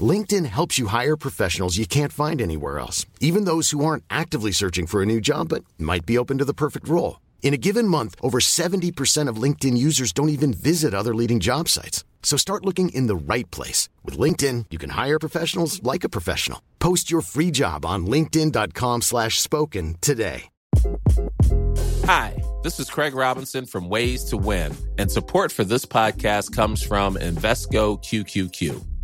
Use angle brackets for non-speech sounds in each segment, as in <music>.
LinkedIn helps you hire professionals you can't find anywhere else, even those who aren't actively searching for a new job but might be open to the perfect role. In a given month, over 70% of LinkedIn users don't even visit other leading job sites. So start looking in the right place. With LinkedIn, you can hire professionals like a professional. Post your free job on linkedin.com slash spoken today. Hi, this is Craig Robinson from Ways to Win, and support for this podcast comes from Invesco QQQ.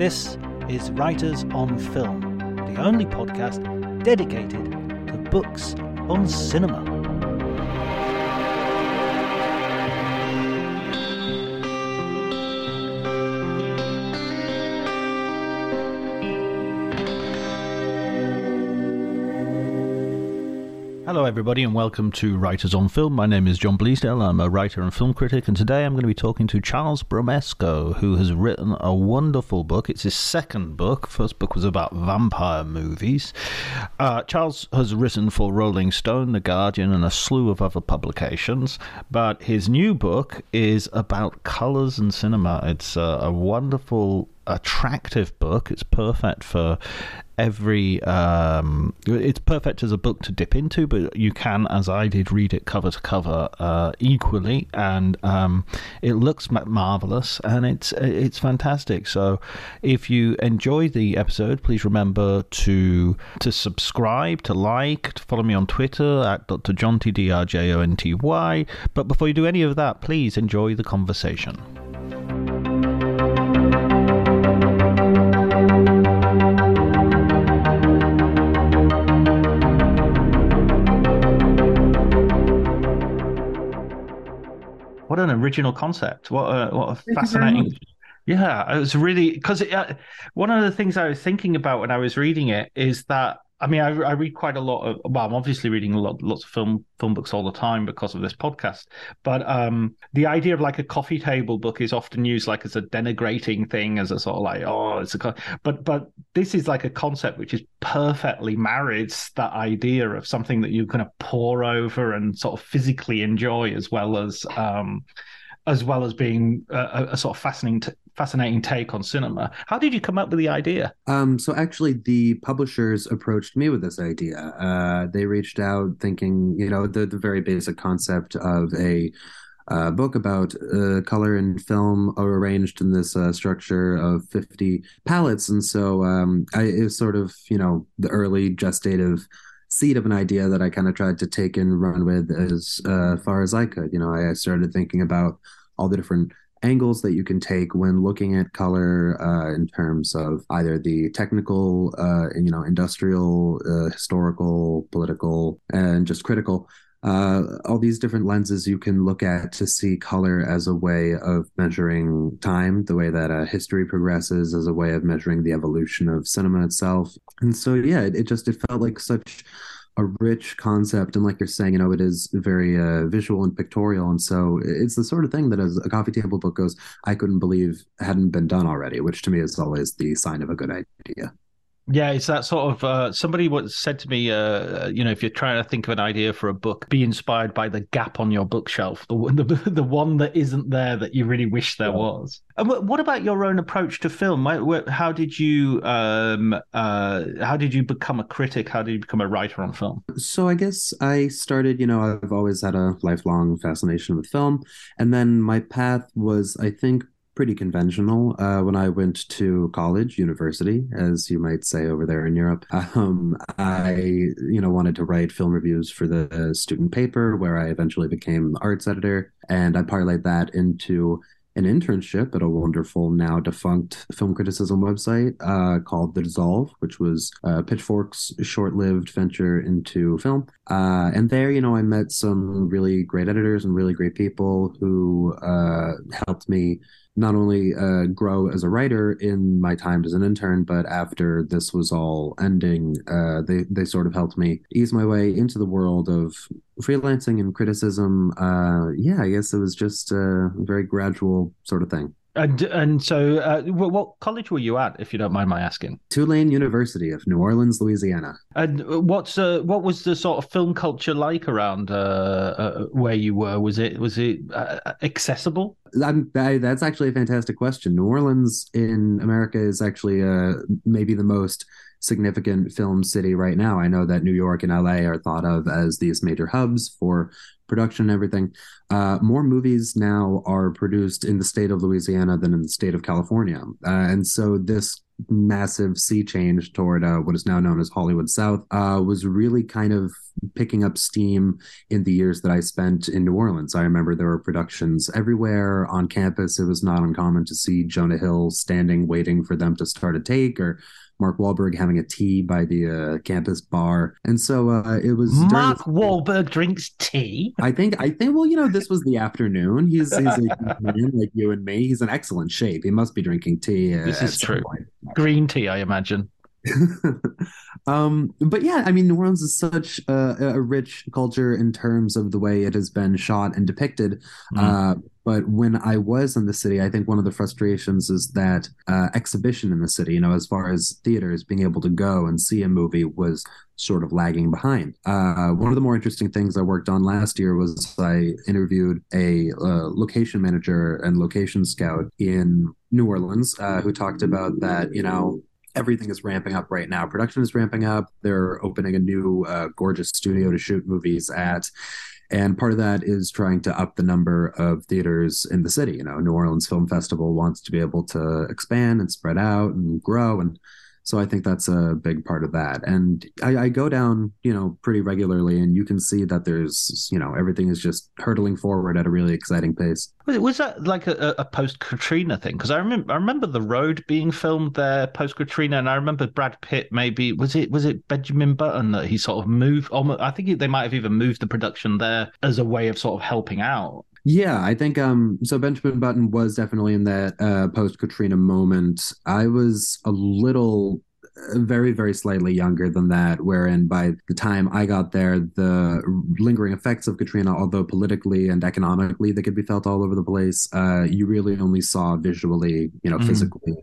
This is Writers on Film, the only podcast dedicated to books on cinema. Hello, everybody, and welcome to Writers on Film. My name is John Bleasdale. I'm a writer and film critic, and today I'm going to be talking to Charles Bramesco, who has written a wonderful book. It's his second book. First book was about vampire movies. Uh, Charles has written for Rolling Stone, The Guardian, and a slew of other publications. But his new book is about colours and cinema. It's a, a wonderful attractive book. It's perfect for every. Um, it's perfect as a book to dip into, but you can, as I did, read it cover to cover uh, equally, and um, it looks marvelous and it's it's fantastic. So, if you enjoy the episode, please remember to to subscribe, to like, to follow me on Twitter at Dr. Jonty D R J O N T Y. But before you do any of that, please enjoy the conversation. What an original concept! What a what a fascinating. Yeah, it was really because uh, one of the things I was thinking about when I was reading it is that I mean, I, I, read quite a lot of. Well, I'm obviously reading a lot, lots of film film books all the time because of this podcast. But um, the idea of like a coffee table book is often used like as a denigrating thing, as a sort of like, oh, it's a. But but this is like a concept which is perfectly marries that idea of something that you kind of pour over and sort of physically enjoy, as well as um, as well as being a, a sort of fascinating t- fascinating take on cinema. How did you come up with the idea? Um, so actually, the publishers approached me with this idea. Uh, they reached out thinking, you know, the, the very basic concept of a uh, book about uh, color and film are arranged in this uh, structure of 50 palettes. And so um, I, it was sort of, you know, the early gestative seed of an idea that I kind of tried to take and run with as uh, far as I could. You know, I started thinking about all the different angles that you can take when looking at color uh, in terms of either the technical, uh, you know, industrial, uh, historical, political, and just critical. Uh, all these different lenses you can look at to see color as a way of measuring time, the way that uh, history progresses, as a way of measuring the evolution of cinema itself. And so, yeah, it, it just it felt like such a rich concept and like you're saying you know it is very uh, visual and pictorial and so it's the sort of thing that as a coffee table book goes i couldn't believe hadn't been done already which to me is always the sign of a good idea Yeah, it's that sort of uh, somebody once said to me, uh, you know, if you're trying to think of an idea for a book, be inspired by the gap on your bookshelf, the <laughs> the, the one that isn't there that you really wish there was. And what about your own approach to film? How did you um, uh, how did you become a critic? How did you become a writer on film? So I guess I started. You know, I've always had a lifelong fascination with film, and then my path was, I think, pretty conventional uh, when I went to college, university, as you might say over there in Europe. <laughs> Um, I, you know, wanted to write film reviews for the student paper, where I eventually became the arts editor, and I parlayed that into an internship at a wonderful now defunct film criticism website uh, called The Dissolve, which was uh, Pitchfork's short lived venture into film. Uh, and there, you know, I met some really great editors and really great people who uh, helped me not only uh, grow as a writer in my time as an intern, but after this was all ending, uh, they they sort of helped me ease my way into the world of freelancing and criticism. Uh, yeah, I guess it was just a very gradual sort of thing. And and so, uh, what college were you at, if you don't mind my asking? Tulane University of New Orleans, Louisiana. And what's uh, what was the sort of film culture like around uh, uh where you were? Was it was it uh, accessible? I, that's actually a fantastic question. New Orleans in America is actually uh, maybe the most significant film city right now. I know that New York and LA are thought of as these major hubs for production and everything. Uh, more movies now are produced in the state of Louisiana than in the state of California. Uh, and so this massive sea change toward uh, what is now known as Hollywood South uh, was really kind of picking up steam in the years that I spent in New Orleans. I remember there were productions everywhere on campus. It was not uncommon to see Jonah Hill standing waiting for them to start a take or Mark Wahlberg having a tea by the uh, campus bar, and so uh, it was. Mark Wahlberg drinks tea. I think. I think. Well, you know, this was the afternoon. He's, he's a man like you and me. He's in excellent shape. He must be drinking tea. Uh, this is true. Point. Green tea, I imagine. <laughs> um, but yeah, I mean, New Orleans is such a, a, rich culture in terms of the way it has been shot and depicted. Mm. Uh, but when I was in the city, I think one of the frustrations is that uh, exhibition in the city, you know, as far as theaters being able to go and see a movie was sort of lagging behind. Uh, one of the more interesting things I worked on last year was I interviewed a uh, location manager and location scout in New Orleans uh, who talked about that, you know, everything is ramping up right now. Production is ramping up. They're opening a new uh, gorgeous studio to shoot movies at. And part of that is trying to up the number of theaters in the city. You know, New Orleans Film Festival wants to be able to expand and spread out and grow. And so I think that's a big part of that. And I, I, go down, you know, pretty regularly, and you can see that there's, you know, everything is just hurtling forward at a really exciting pace. Was that like a, a post Katrina thing? Because I remember, I remember the road being filmed there post Katrina, and I remember Brad Pitt. Maybe was it was it Benjamin Button that he sort of moved? Almost, I think they might have even moved the production there as a way of sort of helping out. Yeah, I think um so Benjamin Button was definitely in that uh post Katrina moment. I was a little uh, very very slightly younger than that wherein by the time i got there the lingering effects of katrina although politically and economically they could be felt all over the place uh, you really only saw visually you know mm-hmm. physically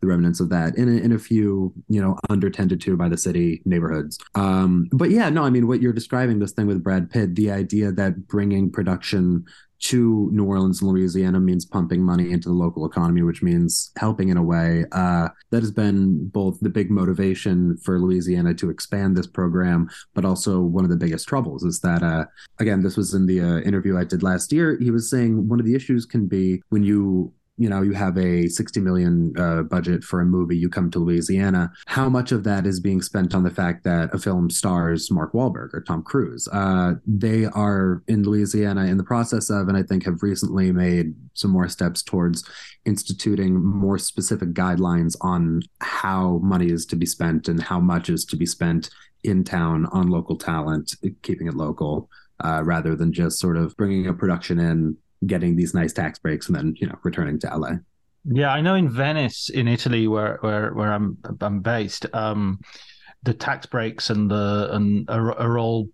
the remnants of that in a, in a few you know under tended to by the city neighborhoods um, but yeah no i mean what you're describing this thing with brad pitt the idea that bringing production to New Orleans and Louisiana means pumping money into the local economy, which means helping in a way. Uh, that has been both the big motivation for Louisiana to expand this program, but also one of the biggest troubles is that, uh, again, this was in the uh, interview I did last year. He was saying one of the issues can be when you you know you have a 60 million uh, budget for a movie you come to louisiana how much of that is being spent on the fact that a film stars mark Wahlberg or tom cruise? Uh, they are in louisiana in the process of and i think have recently made some more steps towards instituting more specific guidelines on how money is to be spent and how much is to be spent in town on local talent keeping it local uh, rather than just sort of bringing a production in getting these nice tax breaks and then you know returning to LA. Yeah, I know in Venice, in Italy, where where where I'm I'm based, um, the tax breaks and the and are, are all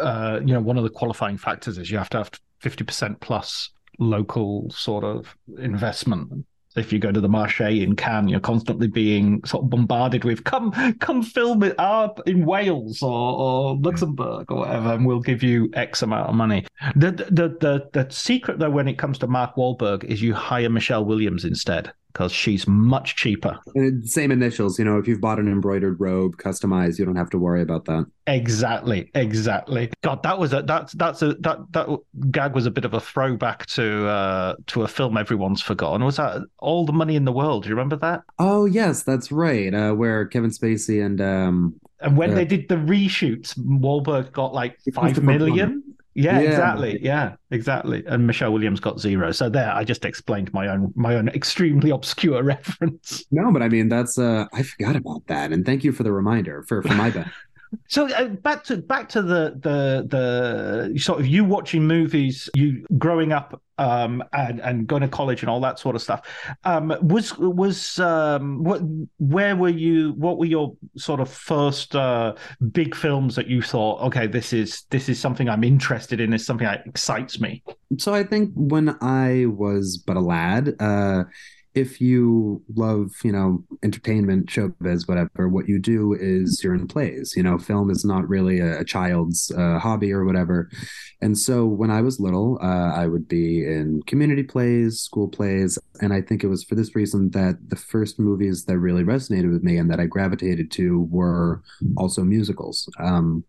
uh, you know one of the qualifying factors is you have to have fifty percent plus local sort of investment if you go to the Marche in Cannes, you're constantly being sort of bombarded with come come film it up in Wales or, or Luxembourg or whatever, and we'll give you X amount of money. The, the the the secret though when it comes to Mark Wahlberg is you hire Michelle Williams instead because she's much cheaper. Same initials, you know. If you've bought an embroidered robe, customized, you don't have to worry about that. Exactly, exactly. God, that was a that's that's a that that gag was a bit of a throwback to uh to a film everyone's forgotten. Was that All the Money in the World? Do you remember that? Oh yes, that's right. Uh, where Kevin Spacey and um and when uh, they did the reshoots, Wahlberg got like five million. Yeah, yeah, exactly. Yeah, exactly. And Michelle Williams got zero. So there, I just explained my own my own extremely obscure <laughs> reference. No, but I mean that's uh I forgot about that, and thank you for the reminder for for my bad. <laughs> So uh, back to back to the the the sort of you watching movies, you growing up um, and and going to college and all that sort of stuff. Um, was was um, what where were you? What were your sort of first uh, big films that you thought, okay, this is this is something I'm interested in. Is something that excites me. So I think when I was but a lad. Uh, if you love, you know, entertainment, showbiz, whatever, what you do is you're in plays. You know, film is not really a, a child's uh, hobby or whatever. And so when I was little, uh, I would be in community plays, school plays, and I think it was for this reason that the first movies that really resonated with me and that I gravitated to were also musicals. Um,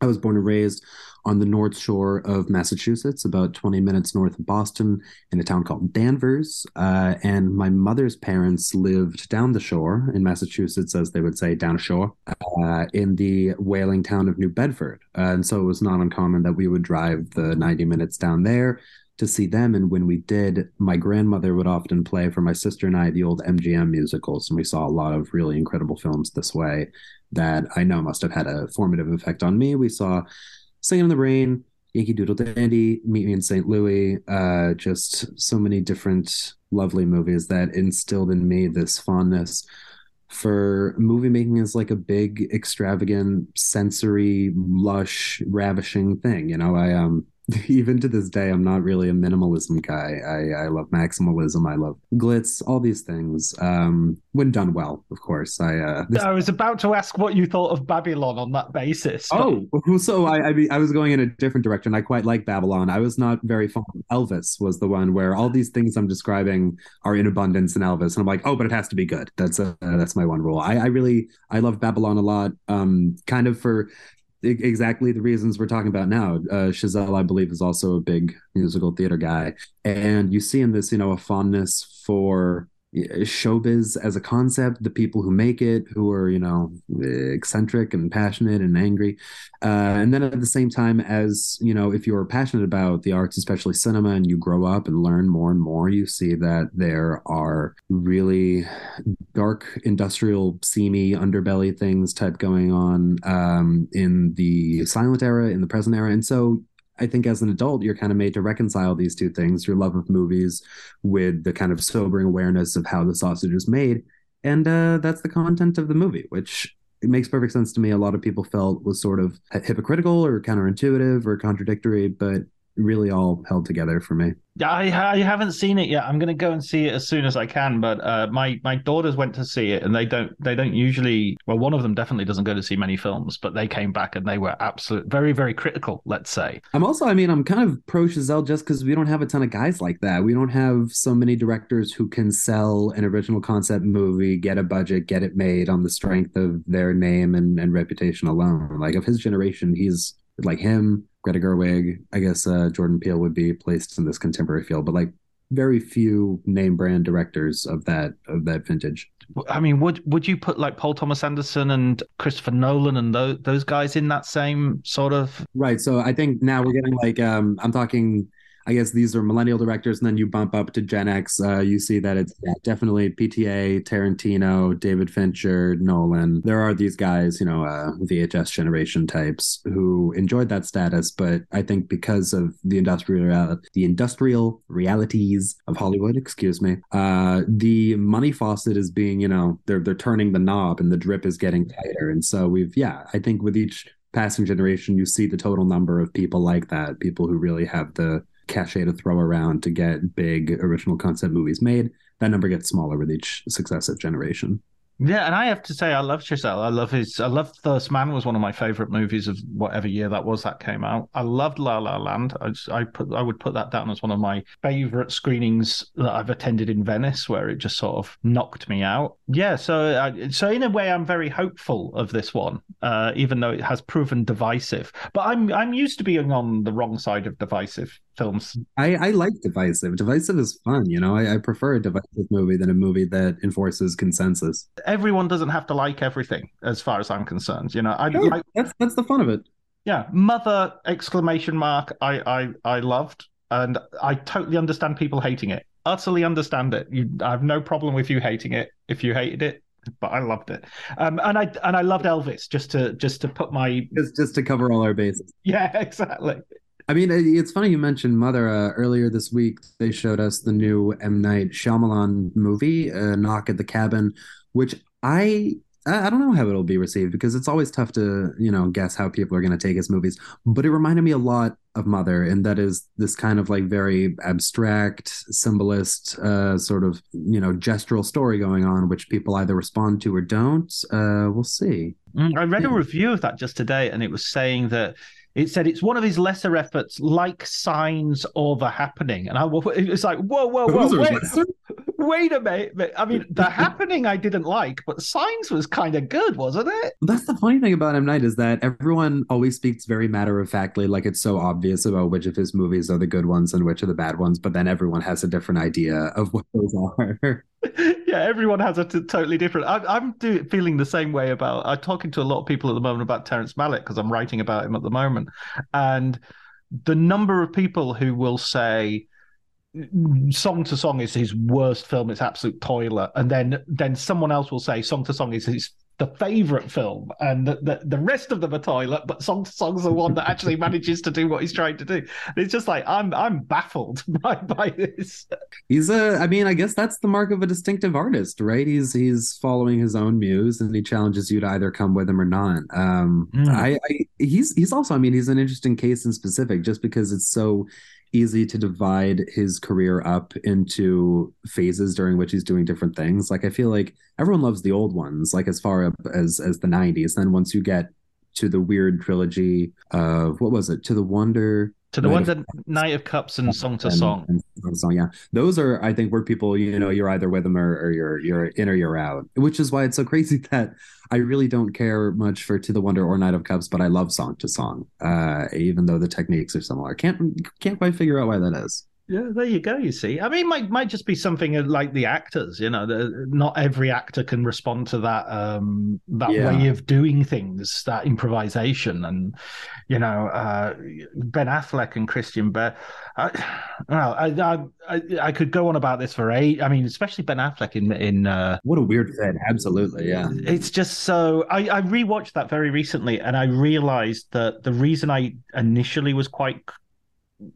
I was born and raised on the North Shore of Massachusetts, about 20 minutes north of Boston, in a town called Danvers. Uh, and my mother's parents lived down the shore in Massachusetts, as they would say, down shore, uh, in the whaling town of New Bedford. Uh, and so it was not uncommon that we would drive the 90 minutes down there to see them. And when we did, my grandmother would often play for my sister and I the old MGM musicals. And we saw a lot of really incredible films this way that I know must have had a formative effect on me. We saw Singing in the Rain, Yankee Doodle Dandy, Meet Me in St. Louis, uh, just so many different lovely movies that instilled in me this fondness for movie making is like a big extravagant sensory lush ravishing thing you know i um <laughs> even to this day, I'm not really a minimalism guy. I, I love maximalism. I love glitz, all these things. Um, when done well, of course. I uh, this... I was about to ask what you thought of Babylon on that basis. But... Oh, <laughs> so I I, mean, I was going in a different direction. I quite like Babylon. I was not very fond. Elvis was the one where all these things I'm describing are in abundance in Elvis, and I'm like, oh, but it has to be good. That's a, uh, that's my one rule. I, I really I love Babylon a lot. Um, kind of for exactly the reasons we're talking about now. Uh, Chazelle, I believe, is also a big musical theater guy, and you see in this, you know, a fondness for showbiz as a concept, the people who make it, who are, you know, eccentric and passionate and angry. Uh, and then at the same time, as, you know, if you're passionate about the arts, especially cinema, and you grow up and learn more and more, you see that there are really dark, industrial, seamy underbelly things type going on um, in the silent era, in the present era. And so I think as an adult, you're kind of made to reconcile these two things your love of movies with the kind of sobering awareness of how the sausage is made. And uh, that's the content of the movie, which it makes perfect sense to me. A lot of people felt was sort of hypocritical or counterintuitive or contradictory, but really all held together for me. Yeah, I, I haven't seen it yet. I'm going to go and see it as soon as I can. But uh, my my daughters went to see it, and they don't they don't usually. Well, one of them definitely doesn't go to see many films, but they came back and they were absolute very very critical. Let's say. I'm also, I mean, I'm kind of pro Chazelle just because we don't have a ton of guys like that. We don't have so many directors who can sell an original concept movie, get a budget, get it made on the strength of their name and, and reputation alone. Like of his generation, he's like him, Greta Gerwig. I guess uh, Jordan Peele would be placed in this contemporary field, but like very few name brand directors of that of that vintage. I mean, would would you put like Paul Thomas Anderson and Christopher Nolan and those those guys in that same sort of? Right. So I think now we're getting like um I'm talking I guess these are millennial directors, and then you bump up to Gen X. Uh, you see that it's yeah, definitely PTA, Tarantino, David Fincher, Nolan. There are these guys, you know, uh, VHS generation types who enjoyed that status, but I think because of the industrial the industrial realities of Hollywood, excuse me, uh, the money faucet is being, you know, they're they're turning the knob, and the drip is getting tighter, and so we've yeah, I think with each passing generation, you see the total number of people like that, people who really have the cachet to throw around to get big original concept movies made. that number gets smaller with each successive generation. Yeah, and I have to say, I love Chazelle. I love his. I love First Man was one of my favorite movies of whatever year that was that came out. I loved La La Land. I, just, I put I would put that down as one of my favorite screenings that I've attended in Venice, where it just sort of knocked me out. Yeah, so uh, so in a way, I'm very hopeful of this one, uh, even though it has proven divisive. But I'm I'm used to being on the wrong side of divisive films. I, I like divisive. Divisive is fun, you know. I, I, prefer a divisive movie than a movie that enforces consensus. Everyone doesn't have to like everything, as far as I'm concerned. You know, I sure, like, that's that's the fun of it. Yeah, mother exclamation mark. I I I loved, and I totally understand people hating it. Utterly understand it. You, I have no problem with you hating it. If you hated it, but I loved it. Um, and I and I loved Elvis just to just to put my just just to cover all our bases. <laughs> Yeah, exactly. I mean, it's funny you mentioned Mother. Uh, earlier this week, they showed us the new M Night Shyamalan movie, uh, Knock at the Cabin, which I I don't know how it'll be received because it's always tough to you know guess how people are going to take his movies. But it reminded me a lot of Mother, and that is this kind of like very abstract, symbolist, uh, sort of you know gestural story going on, which people either respond to or don't. Uh, we'll see. Mm, I read a review of that just today, and it was saying that it said it's one of his lesser efforts, like Signs or The Happening. And I <laughs> was like, whoa, whoa, whoa, wait, <laughs> wait a minute. I mean, The <laughs> Happening I didn't like, but Signs was kind of good, wasn't it? That's the funny thing about M. Night is that everyone always speaks very matter of factly, like it's so obvious about which of his movies are the good ones and which are the bad ones, but then everyone has a different idea of what those are. Yeah, everyone has a t- totally different. I, am do, feeling the same way about. I'm talking to a lot of people at the moment about Terrence Malick because I'm writing about him at the moment, and the number of people who will say song to song is his worst film it's absolute toilet and then then someone else will say song to song is his the favorite film, and the, the, the rest of them are toilet, but Song Song's the one that actually manages to do what he's trying to do. It's just like I'm I'm baffled <laughs> by by this. He's a, I mean, I guess that's the mark of a distinctive artist, right? He's he's following his own muse, and he challenges you to either come with him or not. Um, mm. I, I he's he's also, I mean, he's an interesting case in specific, just because it's so easy to divide his career up into phases during which he's doing different things. Like I feel like everyone loves the old ones, like as far up as as the '90s. Then once you get to the weird trilogy of what was it? To the Wonder to the ones that Knight of Cups and Song to Song. And, and song, yeah. Those are, I think, where people, you know, you're either with them or, or you're you're in or you're out. Which is why it's so crazy <laughs> that I really don't care much for To the Wonder or Knight of Cups, but I love Song to Song, uh, even though the techniques are similar. Can't can't quite figure out why that is. Yeah, there you go. You see, I mean, might might just be something like the actors. You know, the, not every actor can respond to that um, that yeah. way of doing things, that improvisation, and you know, uh, Ben Affleck and Christian Bale. I, I, I, I, could go on about this for eight. I mean, especially Ben Affleck in in. Uh, what a weird fit. Absolutely, yeah. It's just so. I I rewatched that very recently, and I realized that the reason I initially was quite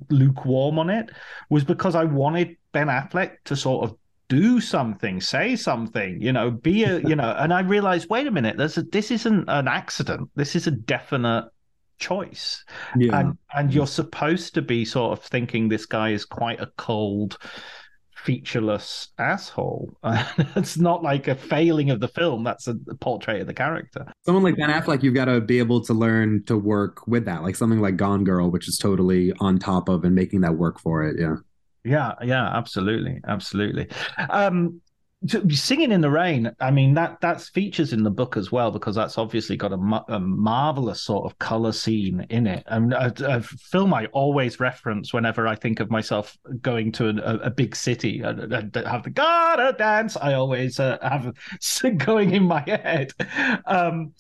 lukewarm on it was because I wanted Ben Affleck to sort of do something, say something, you know, be a, you know, and I realized, wait a minute, there's a, this isn't an accident. This is a definite choice. Yeah. And and you're supposed to be sort of thinking this guy is quite a cold, featureless asshole. <laughs> it's not like a failing of the film. That's a portrait of the character. Someone like Ben Affleck, you've got to be able to learn to work with that. Like something like Gone Girl, which is totally on top of and making that work for it. Yeah. Yeah, yeah, absolutely, absolutely. Um, singing in the rain i mean that that's features in the book as well because that's obviously got a, a marvelous sort of color scene in it. And a, a, film i always reference whenever i think of myself going to a, a big city and, and, have the gotta dance i always uh, have <laughs> going in my head. Um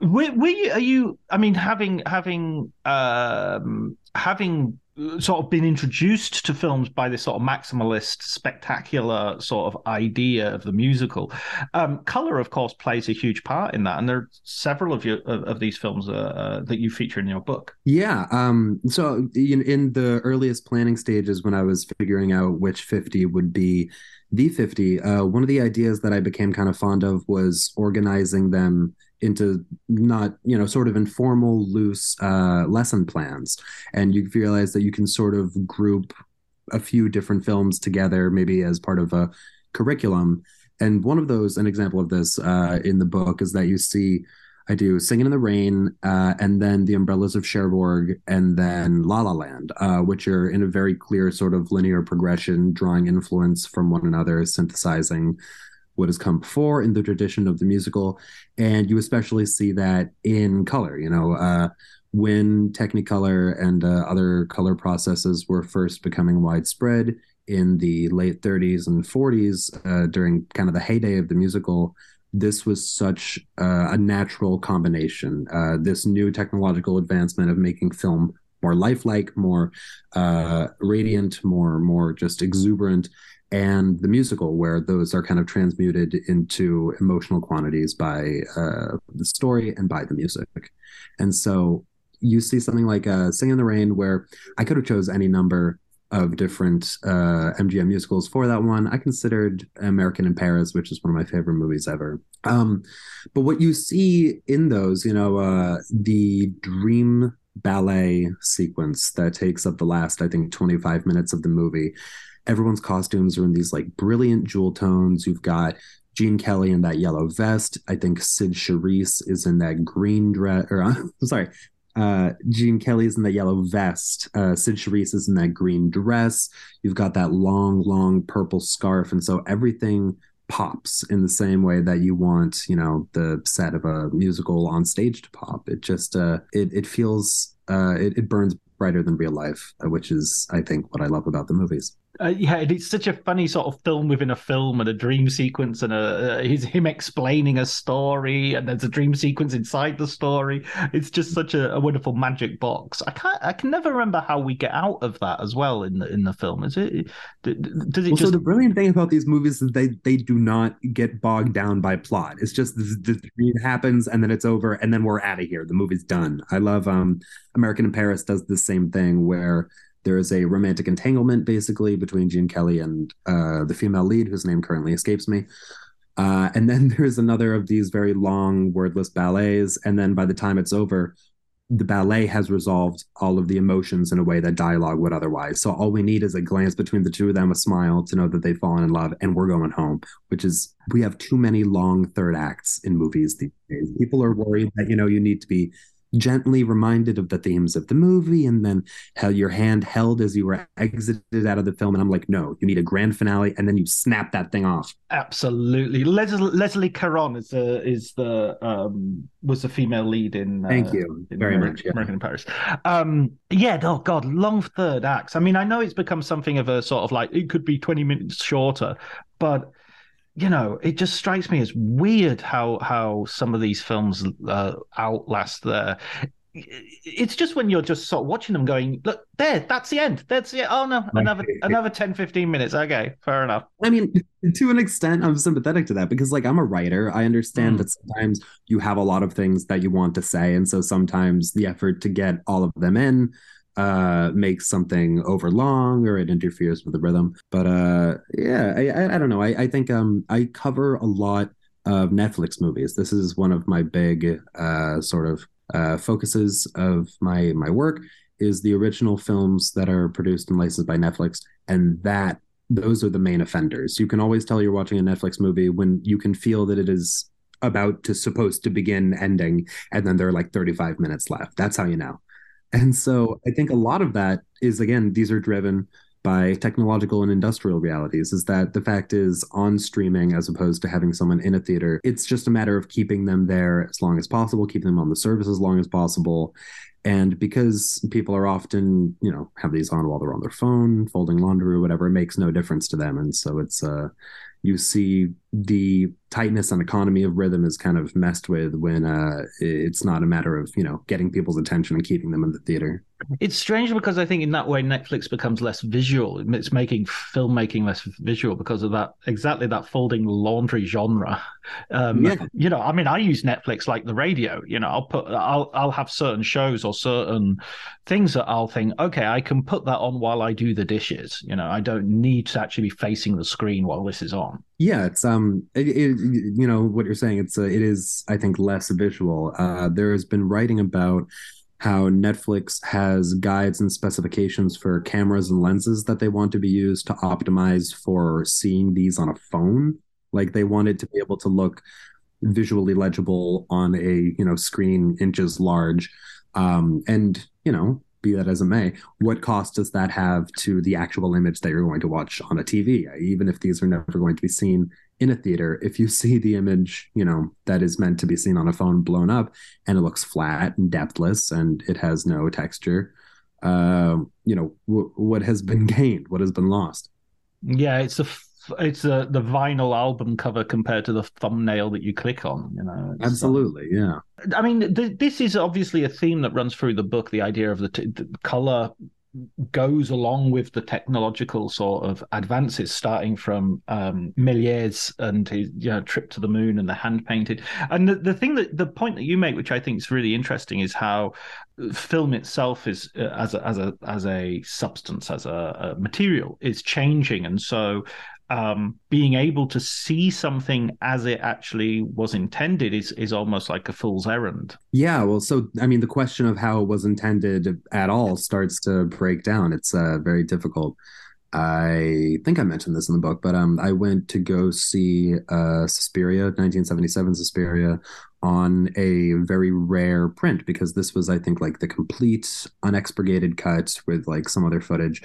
are you i mean having having um having sort of been introduced to films by this sort of maximalist, spectacular sort of idea of the musical. Um, color, of course, plays a huge part in that, and there are several of your of, of these films uh, uh, that you feature in your book. Yeah. Um, so in, in the earliest planning stages, when I was figuring out which fifty would be the 50 uh, one of the ideas that i became kind of fond of was organizing them into not you know sort of informal loose uh, lesson plans and you realize that you can sort of group a few different films together maybe as part of a curriculum. And one of those, an example of this uh, in the book, is that you see I do Singing in the Rain, uh, and then The Umbrellas of Cherbourg, and then La La Land, uh, which are in a very clear sort of linear progression, drawing influence from one another, synthesizing what has come before in the tradition of the musical. And you especially see that in color, you know. Uh, when Technicolor and uh, other color processes were first becoming widespread in the late 30s and 40s, uh, during kind of the heyday of the musical, this was such uh, a natural combination. Uh, this new technological advancement of making film more lifelike, more uh, radiant, more more just exuberant, and the musical, where those are kind of transmuted into emotional quantities by uh, the story and by the music. And so you see something like uh, "Sing in the Rain," where I could have chose any number of different uh, MGM musicals for that one. I considered American in Paris, which is one of my favorite movies ever. Um, but what you see in those, you know, uh, the dream ballet sequence that takes up the last, I think, 25 minutes of the movie. Everyone's costumes are in these like brilliant jewel tones. You've got Gene Kelly in that yellow vest. I think Cyd Charisse is in that green dress, or <laughs> uh, sorry, uh, Gene Kelly's in that yellow vest. Uh, Cyd Charisse is in that green dress. You've got that long, long purple scarf, and so everything pops in the same way that you want, you know, the set of a musical on stage to pop. It just, uh, it it feels, uh, it, it burns brighter than real life, which is, I think, what I love about the movies. Uh, yeah, it's such a funny sort of film within a film and a dream sequence and a, uh, he's him explaining a story and there's a dream sequence inside the story. It's just such a, a, wonderful magic box. I can't, I can never remember how we get out of that as well in the in the film. Is it? Does it well, just? So the brilliant thing about these movies is they they do not get bogged down by plot. It's just the, the dream happens and then it's over and then we're out of here. The movie's done. I love um American in Paris does the same thing where there is a romantic entanglement basically between Gene Kelly and uh, the female lead, whose name currently escapes me. Uh, and then <laughs> there's another of these very long, wordless ballets. And then by the time it's over, the ballet has resolved all of the emotions in a way that dialogue would otherwise. So all we need is a glance between the two of them, a smile to know that they've fallen in love, and we're going home. Which is we have too many long third acts in movies these days. People are worried that you know you need to be gently reminded of the themes of the movie and then how your hand held as you were exited out of the film. And i'm like no you need a grand finale. And then you snap that thing off. Absolutely. Leslie, leslie caron is the is the um was the female lead in uh, thank you. very american, much yeah. american in paris. Um yeah oh god long third acts i mean i know it's become something of a sort of like it could be 20 minutes shorter but you know, it just strikes me as weird how how some of these films uh, outlast their. It's just when you're just sort of watching them going, look, there, that's the end. That's it. Oh no, another another 10, 15 minutes. Okay, fair enough. I mean, to an extent, I'm sympathetic to that because like I'm a writer. I understand mm. that sometimes you have a lot of things that you want to say. And so sometimes the effort to get all of them in uh makes something over long or it interferes with the rhythm. But uh yeah i i, I don't know. I, I think um i cover a lot of netflix movies. This is one of my big uh sort of uh focuses of my my work is the original films that are produced and licensed by netflix. And that those are the main offenders. You can always tell you're watching a netflix movie when you can feel that it is about to supposed to begin ending and then there are like 35 minutes left. That's how you know and so I think a lot of that is, again, these are driven by technological and industrial realities is that the fact is on streaming as opposed to having someone in a theater it's just a matter of keeping them there as long as possible keeping them on the service as long as possible. And because people are often you know have these on while they're on their phone folding laundry or whatever it makes no difference to them. And so it's uh you see the tightness and economy of rhythm is kind of messed with when uh, it's not a matter of you know getting people's attention and keeping them in the theater. It's strange because I think in that way Netflix becomes less visual. It's making filmmaking less visual because of that exactly that folding laundry genre. Um, yeah. You know, I mean, I use Netflix like the radio. You know, I'll put I'll I'll have certain shows or certain things that I'll think, okay, I can put that on while I do the dishes. You know, I don't need to actually be facing the screen while this is on. Yeah, it's um, it, it, you know what you're saying. It's uh, it is I think less visual. Uh, there has been writing about how Netflix has guides and specifications for cameras and lenses that they want to be used to optimize for seeing these on a phone. Like they want it to be able to look visually legible on a you know screen inches large. Um, and you know, be that as it may, what cost does that have to the actual image that you're going to watch on a TV? Even if these are never going to be seen in a theater, if you see the image, you know, that is meant to be seen on a phone blown up and it looks flat and depthless and it has no texture, uh, you know, w- what has been <laughs> gained? What has been lost? Yeah, it's a it's a, the vinyl album cover compared to the thumbnail that you click on. You know, absolutely, yeah. I mean, th- this is obviously a theme that runs through the book. The idea of the, t- the color goes along with the technological sort of advances, starting from um, Méliès and his you know, trip to the moon and the hand painted. And the, the thing that the point that you make, which I think is really interesting, is how film itself is uh, as a, as a as a substance, as a, a material, is changing, and so um, being able to see something as it actually was intended is is almost like a fool's errand. Yeah, well, so I mean, the question of how it was intended at all starts to break down. It's uh, very difficult. I think I mentioned this in the book, but um, I went to go see uh, Suspiria, 1977 Suspiria, on a very rare print because this was, I think, like the complete unexpurgated cut with like some other footage.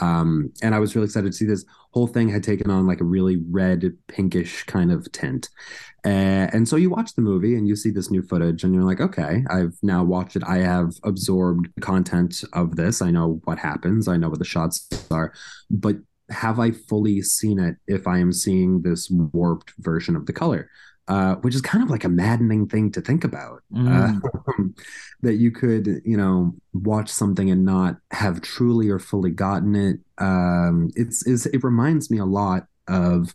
Um, and I was really excited to see this whole thing had taken on like a really red, pinkish kind of tint. Uh, and so you watch the movie and you see this new footage, and you're like, okay, I've now watched it. I have absorbed the content of this. I know what happens. I know what the shots are. But have I fully seen it if I am seeing this warped version of the color? uh, which is kind of like a maddening thing to think about. Mm. Uh, <laughs> that you could, you know, watch something and not have truly or fully gotten it. Um, it's, it's it reminds me a lot of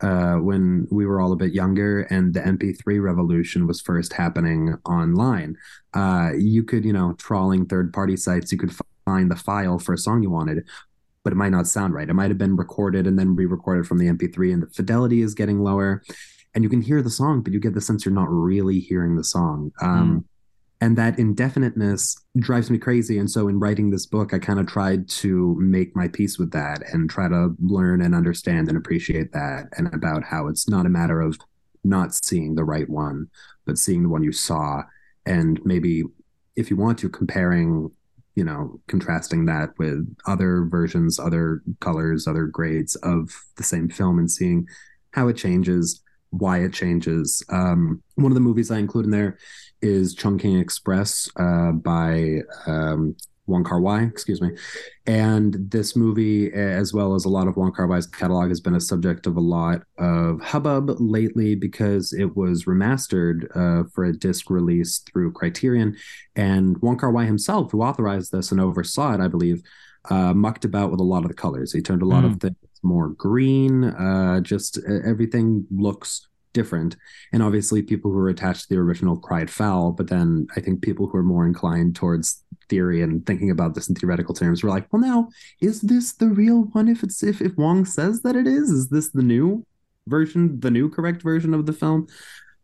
uh, when we were all a bit younger and the MP3 revolution was first happening online. Uh, you could, you know, trawling third party sites, you could find the file for a song you wanted, but it might not sound right. It might have been recorded and then re recorded from the MP3, and the fidelity is getting lower and you can hear the song, but you get the sense you're not really hearing the song. Um, mm. And that indefiniteness drives me crazy. And so, in writing this book, I kind of tried to make my peace with that and try to learn and understand and appreciate that, and about how it's not a matter of not seeing the right one, but seeing the one you saw. And maybe, if you want to, comparing you know, contrasting that with other versions, other colors, other grades of the same film and seeing how it changes why it changes. Um, one of the movies I include in there is Chungking Express uh, by um, Wong Kar Wai, excuse me. And this movie, as well as a lot of Wong Kar Wai's catalog, has been a subject of a lot of hubbub lately because it was remastered uh, for a disc release through Criterion. And Wong Kar Wai himself, who authorized this and oversaw it, I believe, uh, mucked about with a lot of the colors. He turned a lot mm. of things more green. Uh, just everything looks different. And obviously, people who are attached to the original cried foul. But then I think people who are more inclined towards theory and thinking about this in theoretical terms were like, well, now is this the real one? If it's if if Wong says that it is, is this the new version, the new correct version of the film?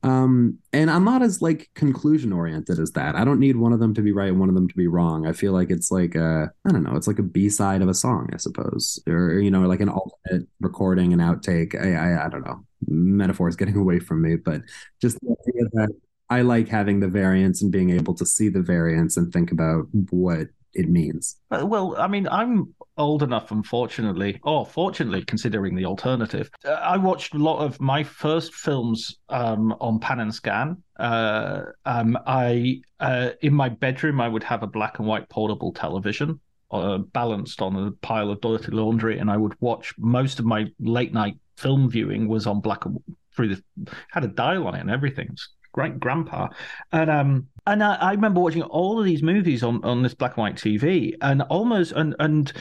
Um, and I'm not as like conclusion oriented as that. I don't need one of them to be right one of them to be wrong. I feel like it's like a, I don't know, it's like a B side of a song, I suppose, or you know, like an alternate recording, an outtake. I, I, I don't know. Metaphor is getting <laughs> away from me, but just the idea that I like having the variance and being able to see the variance and think about what it means. Uh, well, I mean, I'm old enough, unfortunately, or fortunately, considering the alternative. Uh, I watched a lot of my first films um, on pan and scan. Uh, um, I uh, in my bedroom, I would have a black and white portable television. Uh, balanced on a pile of dirty laundry, and I would watch most of my late night film viewing was on black and through the had a dial on it and everything great grandpa, and um, and I, I, remember watching all of these movies on on this black and white TV, and almost and and.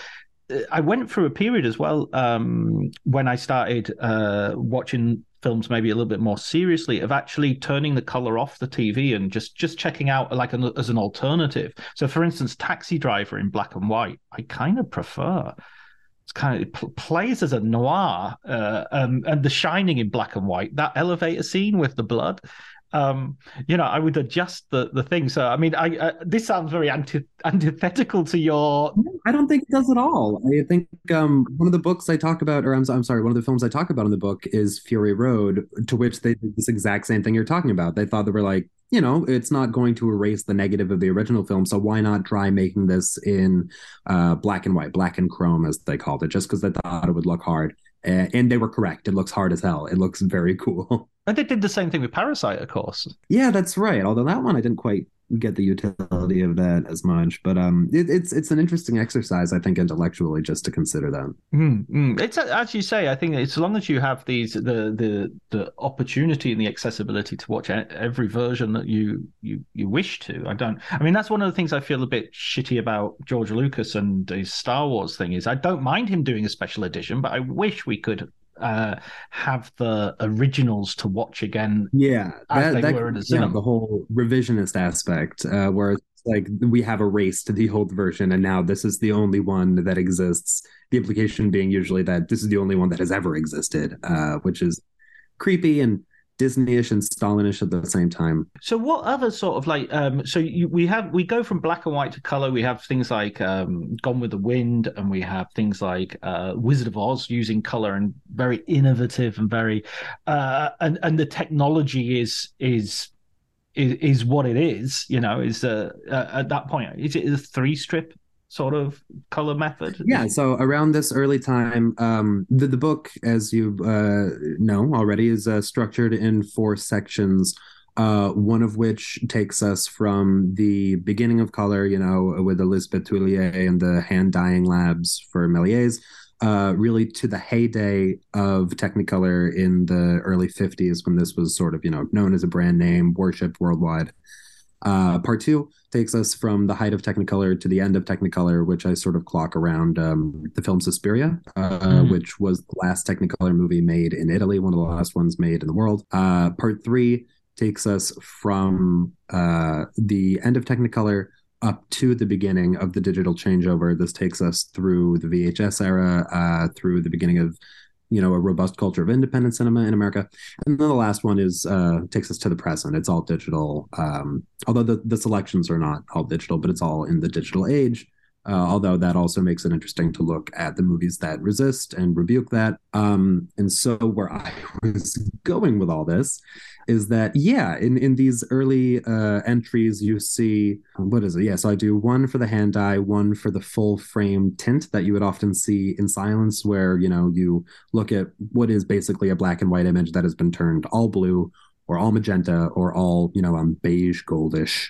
I went through a period as well um, when I started uh, watching films maybe a little bit more seriously of actually turning the color off the TV and just just checking out like an, as an alternative. So, for instance, Taxi Driver in black and white, I kind of prefer. It's kind of it plays as a noir, uh, um, and The Shining in black and white. That elevator scene with the blood, um, you know, I would adjust the the thing. So, I mean, I uh, this sounds very anti- antithetical to your. I don't think it does at all. I think um, one of the books I talk about, or I'm, I'm sorry, one of the films I talk about in the book is Fury Road, to which they did this exact same thing you're talking about. They thought they were like, you know, it's not going to erase the negative of the original film, so why not try making this in uh, black and white, black and chrome, as they called it, just because they thought it would look hard. Uh, and they were correct. It looks hard as hell. It looks very <laughs> cool. And they did the same thing with Parasite, of course. Yeah, that's right. Although that one I didn't quite get the utility of that as much, but um, it, it's it's an interesting exercise, I think, intellectually, just to consider that. Mm, It's as you say. I think as long as you have these the the the opportunity and the accessibility to watch every version that you you you wish to. I don't. I mean, that's one of the things I feel a bit shitty about George Lucas and his Star Wars thing is I don't mind him doing a special edition, but I wish we could uh, have the originals to watch again. Yeah, that, that yeah, the whole revisionist aspect, uh, where it's like we have erased the old version and now this is the only one that exists. The implication being usually that this is the only one that has ever existed, uh, which is creepy and Disneyish and Stalinish at the same time. So, what other sort of like? Um, so you, we have we go from black and white to color. We have things like um, Gone with the Wind, and we have things like uh, Wizard of Oz using color and very innovative and very, uh, and and the technology is is is, is what it is. You know, is uh, uh, at that point is it a three strip sort of color method? Yeah. So around this early time, um, the, the book, as you uh, know already, is uh, structured in four sections. Uh, one of which takes us from the beginning of color, you know, with Elizabeth Thuillier and the hand dyeing labs for Méliès, uh, really to the heyday of Technicolor in the early 50s when this was sort of, you know, known as a brand name, worshipped worldwide. Uh, part two takes us from the height of Technicolor to the end of Technicolor, which I sort of clock around um, the film Suspiria, uh, mm. which was the last Technicolor movie made in Italy, one of the last ones made in the world. Uh, part three takes us from uh, the end of Technicolor up to the beginning of the digital changeover. This takes us through the VHS era, uh, through the beginning of you know a robust culture of independent cinema in America. And then the last one is uh, takes us to the present. It's all digital, um, although the the selections are not all digital, but it's all in the digital age. Uh, although that also makes it interesting to look at the movies that resist and rebuke that. Um, and so where I <laughs> was going with all this is that yeah in in these early uh, entries you see what is it? Yeah so i do one for the hand eye one for the full frame tint that you would often see in silents where you know you look at what is basically a black and white image that has been turned all blue or all magenta or all you know um beige goldish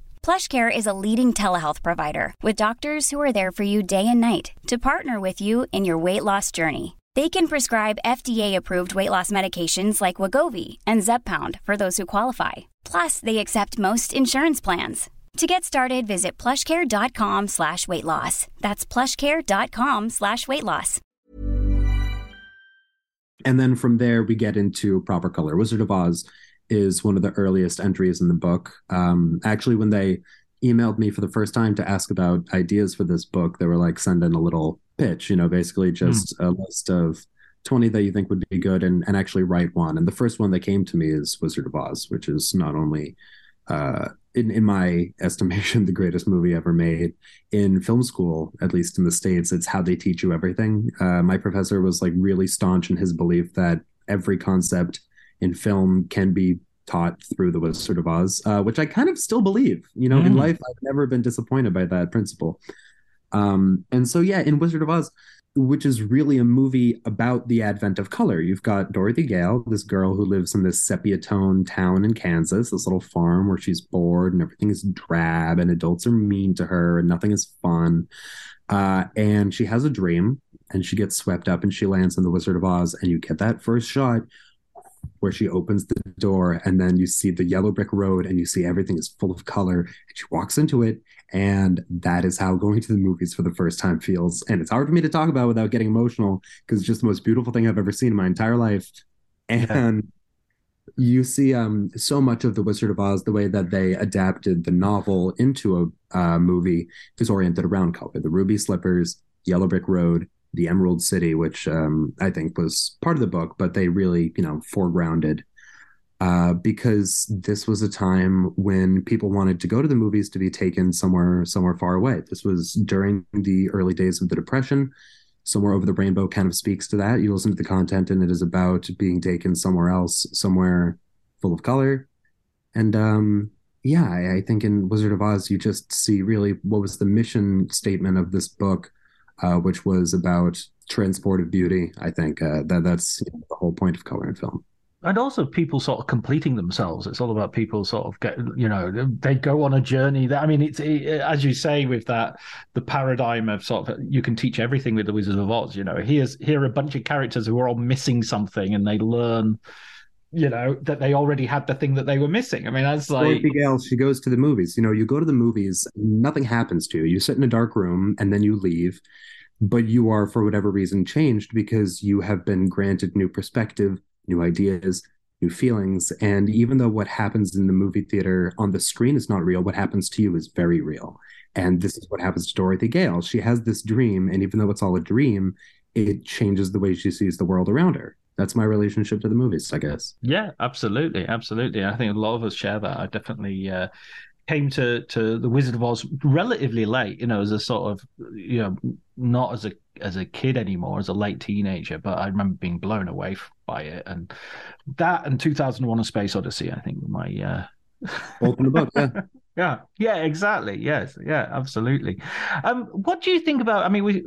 PlushCare is a leading telehealth provider with doctors who are there for you day and night to partner with you in your weight loss journey. They can prescribe FDA-approved weight loss medications like Wegovy and Zepbound for those who qualify. Plus, they accept most insurance plans. To get started, visit plushcare.com slash weight loss. That's plushcare.com slash weight loss. And then from there, we get into proper color. Wizard of Oz is one of the earliest entries in the book. Um, actually, when they emailed me for the first time to ask about ideas for this book, they were like, send in a little pitch, you know, basically hmm. just mm. a list of 20 that you think would be good and, and actually write one. And the first one that came to me is Wizard of Oz, which is not only, uh, in, in my <laughs> estimation, the greatest movie ever made. In film school, at least in the States, it's how they teach you everything. Uh, my professor was like really staunch in his belief that every concept in film can be taught through the Wizard of Oz, uh, which I kind of still believe. You know, mm. in life, I've never been disappointed by that principle. Um, and so, yeah, in Wizard of Oz, which is really a movie about the advent of color. You've got Dorothy Gale, this girl who lives in this sepia tone town in Kansas, this little farm where she's bored and everything is drab and adults are mean to her and nothing is fun. Uh, and she has a dream and she gets swept up and she lands in the Wizard of Oz. And you get that first shot where she opens the door and then you see the yellow brick road and you see everything is full of color and she walks into it and that is how going to the movies for the first time feels. And it's hard for me to talk about without getting emotional because it's just the most beautiful thing i've ever seen in my entire life. And you see um, so much of the wizard of oz the way that they adapted the novel into a uh, movie is oriented around color. The ruby slippers yellow brick road the Emerald City, which um, I think was part of the book, but they really, you know, foregrounded uh, because this was a time when people wanted to go to the movies to be taken somewhere somewhere far away. This was during the early days of the Depression. Somewhere over the rainbow kind of speaks to that. You listen to the content, and it is about being taken somewhere else, somewhere full of color. And um, yeah, I, I think in Wizard of Oz, you just see really what was the mission statement of this book uh, which was about transportive beauty. I think uh, that that's you know, the whole point of color in film. And also people sort of completing themselves. It's all about people sort of get, you know, they go on a journey. That I mean, it's it, as you say with that the paradigm of sort of you can teach everything with the Wizard of Oz. You know, here's here are a bunch of characters who are all missing something, and they learn you know that they already had the thing that they were missing. I mean, that's like Dorothy Gale. She goes to the movies. You know, you go to the movies, nothing happens to you. You sit in a dark room, and then you leave, but you are for whatever reason changed because you have been granted new perspective, new ideas, new feelings. And even though what happens in the movie theater on the screen is not real, what happens to you is very real. And this is what happens to Dorothy Gale. She has this dream, and even though it's all a dream, it changes the way she sees the world around her that's my relationship to the movies, I guess. Yeah, absolutely, absolutely. I think a lot of us share that. I definitely uh, came to to the Wizard of Oz relatively late, you know, as a sort of you know not as a as a kid anymore, as a late teenager, but I remember being blown away by it, and that and 2001: A Space Odyssey, I think, my uh... open the book, yeah. <laughs> Yeah, yeah, exactly. Yes, yeah, absolutely. Um, what do you think about? I mean, we,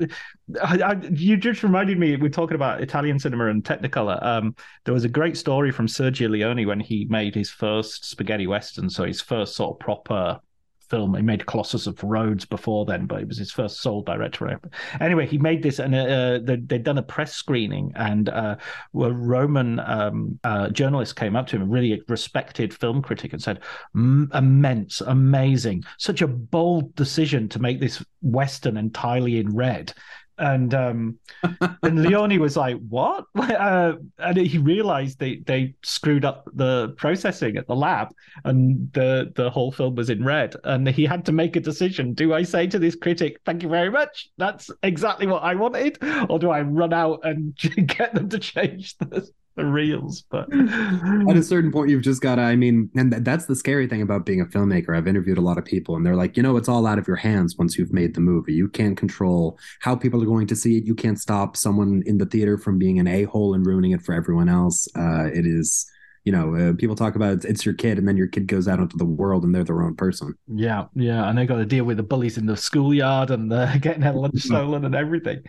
I, I, you just reminded me. We're talking about Italian cinema and Technicolor. Um, there was a great story from Sergio Leone when he made his first spaghetti western, so his first sort of proper film. He made Colossus of Rhodes before then, but it was his first sole director. Anyway, he made this, and uh, they'd done a press screening, and uh, a Roman um, uh, journalist came up to him, a really respected film critic, and said, "Immense, amazing, such a bold decision to make this western entirely in red." And um <laughs> and Leone was like, "What?" <laughs> Uh, and he realized they they screwed up the processing at the lab, and the the whole film was in red, and he had to make a decision: Do I say to this critic, "Thank you very much, that's exactly what I wanted," or do I run out and <laughs> get them to change the the reels but at a certain point you've just got to i mean and th- that's the scary thing about being a filmmaker. I've interviewed a lot of people and they're like you know it's all out of your hands once you've made the movie. You can't control how people are going to see it. You can't stop someone in the theater from being an a-hole and ruining it for everyone else. Uh, it is you know, uh, people talk about it's your kid, and then your kid goes out into the world and they're their own person. Yeah, yeah, and they got to deal with the bullies in the schoolyard and the, <laughs> getting their lunch stolen and everything.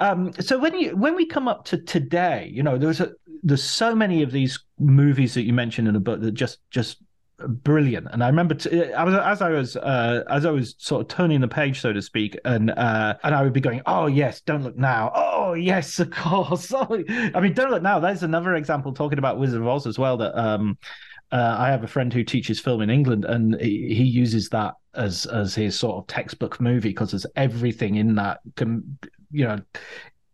Um, so when you when we come up to today, you know, there's a there's so many of these movies that you mentioned in the book that just just brilliant. And I remember t- I was, as I was uh, as I was sort of turning the page, so to speak, and uh, and I would be going, "Oh yes, don't look now. Oh yes, of course. <laughs> Oh, I mean, don't look now. There's another example talking about Wizard of Oz as well. That um, uh, I have a friend who teaches film in England, and he, he uses that as as his sort of textbook movie because there's everything in that. Can, you know,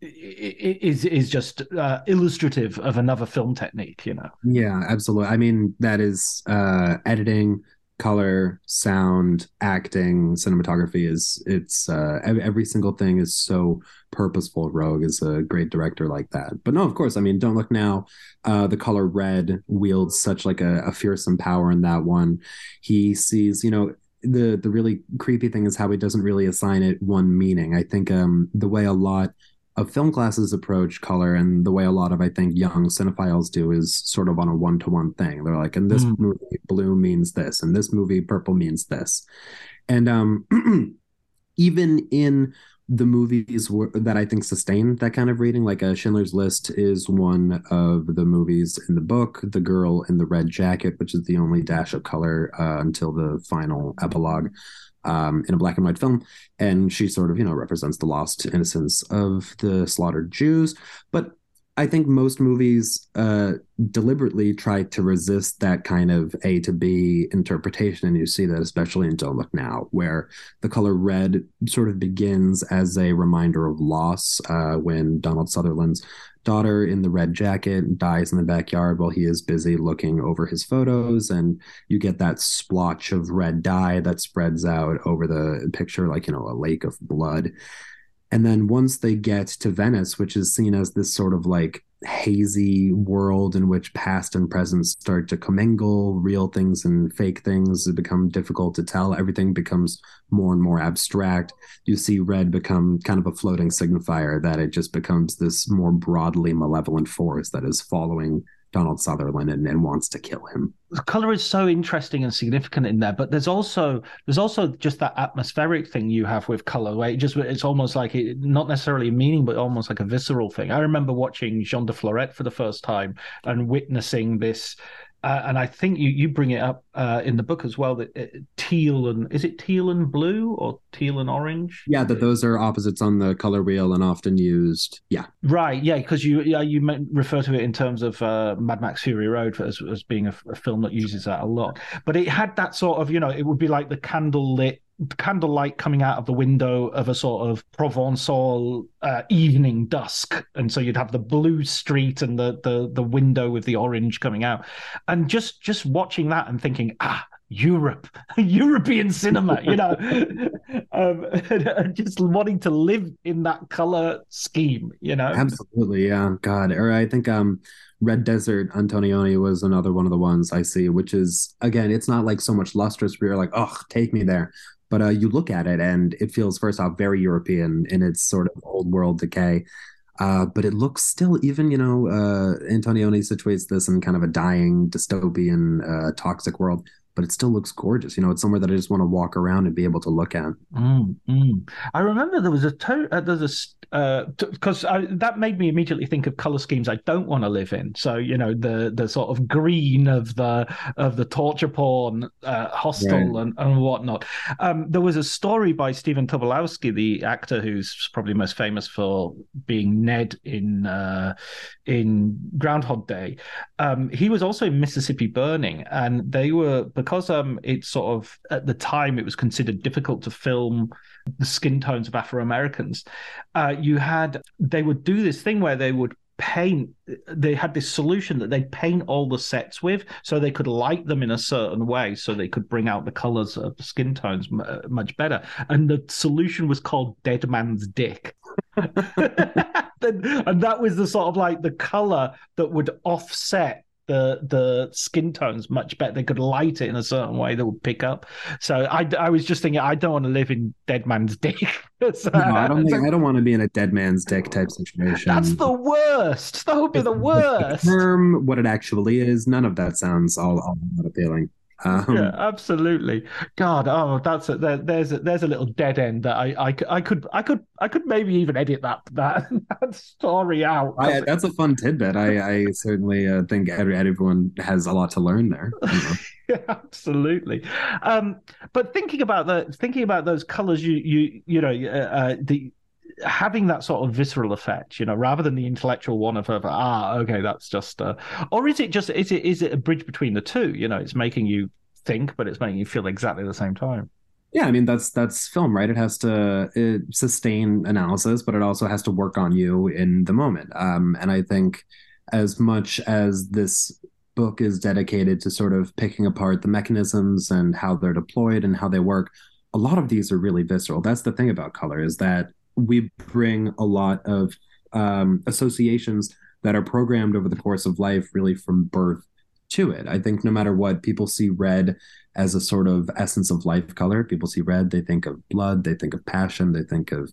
is is just uh, illustrative of another film technique you know? Yeah absolutely. I mean that is uh editing color sound acting cinematography is it's uh every single thing is so purposeful. Roeg is a great director like that. But no of course i mean don't look now uh the color red wields such like a, a fearsome power in that one. He sees you know the the really creepy thing is how he doesn't really assign it one meaning. I think um the way a lot of film classes approach color and the way a lot of I think young cinephiles do is sort of on a one to one thing. They're like, in this mm. movie, blue means this, and this movie, purple means this. And um, <clears throat> even in the movies were, that I think sustain that kind of reading. Like uh, Schindler's List is one of the movies in the book. The Girl in the Red Jacket, which is the only dash of color uh, until the final epilogue. Um, in a black and white film, and she sort of, you know, represents the lost innocence of the slaughtered Jews. But I think most movies uh, deliberately try to resist that kind of A to B interpretation. And you see that especially in Don't Look Now, where the color red sort of begins as a reminder of loss uh, when Donald Sutherland's daughter in the red jacket dies in the backyard while he is busy looking over his photos. And you get that splotch of red dye that spreads out over the picture like, you know, a lake of blood. And then once they get to Venice, which is seen as this sort of like hazy world in which past and present start to commingle, real things and fake things become difficult to tell. Everything becomes more and more abstract. You see red become kind of a floating signifier that it just becomes this more broadly malevolent force that is following Donald Sutherland and, and wants to kill him. The color is so interesting and significant in there, but there's also there's also just that atmospheric thing you have with color, where it just it's almost like it, not necessarily meaning, but almost like a visceral thing. I remember watching Jean de Florette for the first time and witnessing this uh, and I think you, you bring it up uh, in the book as well that uh, teal and is it teal and blue or teal and orange? Yeah, that those are opposites on the color wheel and often used. Yeah, right. Yeah, because you yeah you refer to it in terms of uh, Mad Max Fury Road as, as being a, a, film that uses that a lot. But it had that sort of you know it would be like the candle lit candlelight coming out of the window of a sort of Provençal uh, evening dusk, and so you'd have the blue street and the the the window with the orange coming out, and just just watching that and thinking, ah, Europe, <laughs> European cinema, you know, <laughs> um, <laughs> just wanting to live in that color scheme, you know. Absolutely, yeah. God, or I think um, Red Desert Antonioni was another one of the ones I see, which is again, it's not like so much lustrous. Where you're like, oh, take me there, but uh, you look at it and it feels first off very European in its sort of old world decay. Uh, but it looks still even you know uh, Antonioni situates this in kind of a dying dystopian uh, toxic world but it still looks gorgeous. You know, it's somewhere that I just want to walk around and be able to look at. Mm, mm. I remember there was a to- uh, there's a because uh, that made me immediately think of color schemes I don't want to live in. So you know the the sort of green of the of the torture porn uh, hostel right. and, and whatnot. Um, there was a story by Stephen Tobolowsky, the actor who's probably most famous for being Ned in uh, in Groundhog Day. Um, he was also in Mississippi Burning, and they were because um, it's sort of at the time it was considered difficult to film the skin tones of Afro Americans. Uh, you had they would do this thing where they would paint they had this solution that they'd paint all the sets with so they could light them in a certain way so they could bring out the colors of the skin tones m- uh, much better and the solution was called dead man's dick <laughs> and that was the sort of like the color that would offset the the skin tones much better. They could light it in a certain way that would pick up. So I, I was just thinking, I don't want to live in Dead Man's <laughs> Dick. so, no, I don't think I don't want to be in a Dead Man's Dick type situation. That's the worst. That would be the worst. The term, what it actually is, none of that sounds all, all that appealing. Um, yeah, absolutely. God, oh, that's a, there, there's a, there's a little dead end that I, I, I could I could I could maybe even edit that <laughs> that, that story out. I, that's a fun tidbit. I, I certainly uh, think everyone has a lot to learn there. You know? <laughs> yeah, absolutely. Um, but thinking about the thinking about those colors, you you you know uh, uh, the having that sort of visceral effect, you know, rather than the intellectual one of, of ah, okay, that's just, uh, or is it just is it is it a bridge between the two? You know, it's making you think, but it's making you feel exactly the same time. Yeah, I mean that's that's film, right? It has to it sustain analysis, but it also has to work on you in the moment. Um, and I think as much as this book is dedicated to sort of picking apart the mechanisms and how they're deployed and how they work, a lot of these are really visceral. That's the thing about color is that we bring a lot of um, associations that are programmed over the course of life, really from birth to it. I think no matter what, people see red as a sort of essence of life color. People see red, they think of blood, they think of passion, they think of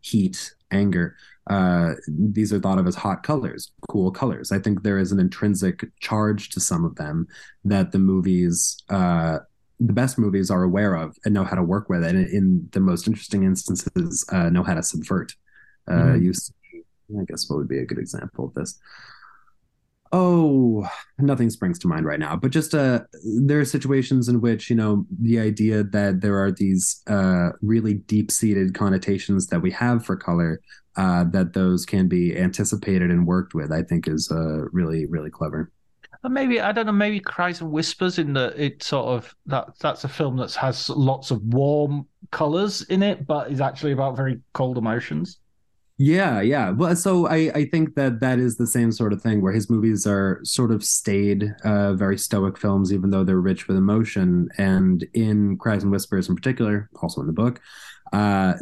heat, anger. Uh, these are thought of as hot colors, cool colors. I think there is an intrinsic charge to some of them that the movies uh, the best movies are aware of and know how to work with, and in the most interesting instances, uh, know how to subvert. Uh, mm-hmm. You, see, I guess, what would be a good example of this? Oh, nothing springs to mind right now. But just uh, there are situations in which you know the idea that there are these uh, really deep-seated connotations that we have for color, uh, that those can be anticipated and worked with. I think is uh, really, really clever. Maybe I don't know. Maybe cries and whispers in the it sort of that that's a film that has lots of warm colors in it, but is actually about very cold emotions. Yeah, yeah. Well, so I I think that that is the same sort of thing where his movies are sort of stayed, uh, very stoic films, even though they're rich with emotion. And in Cries and Whispers, in particular, also in the book, uh,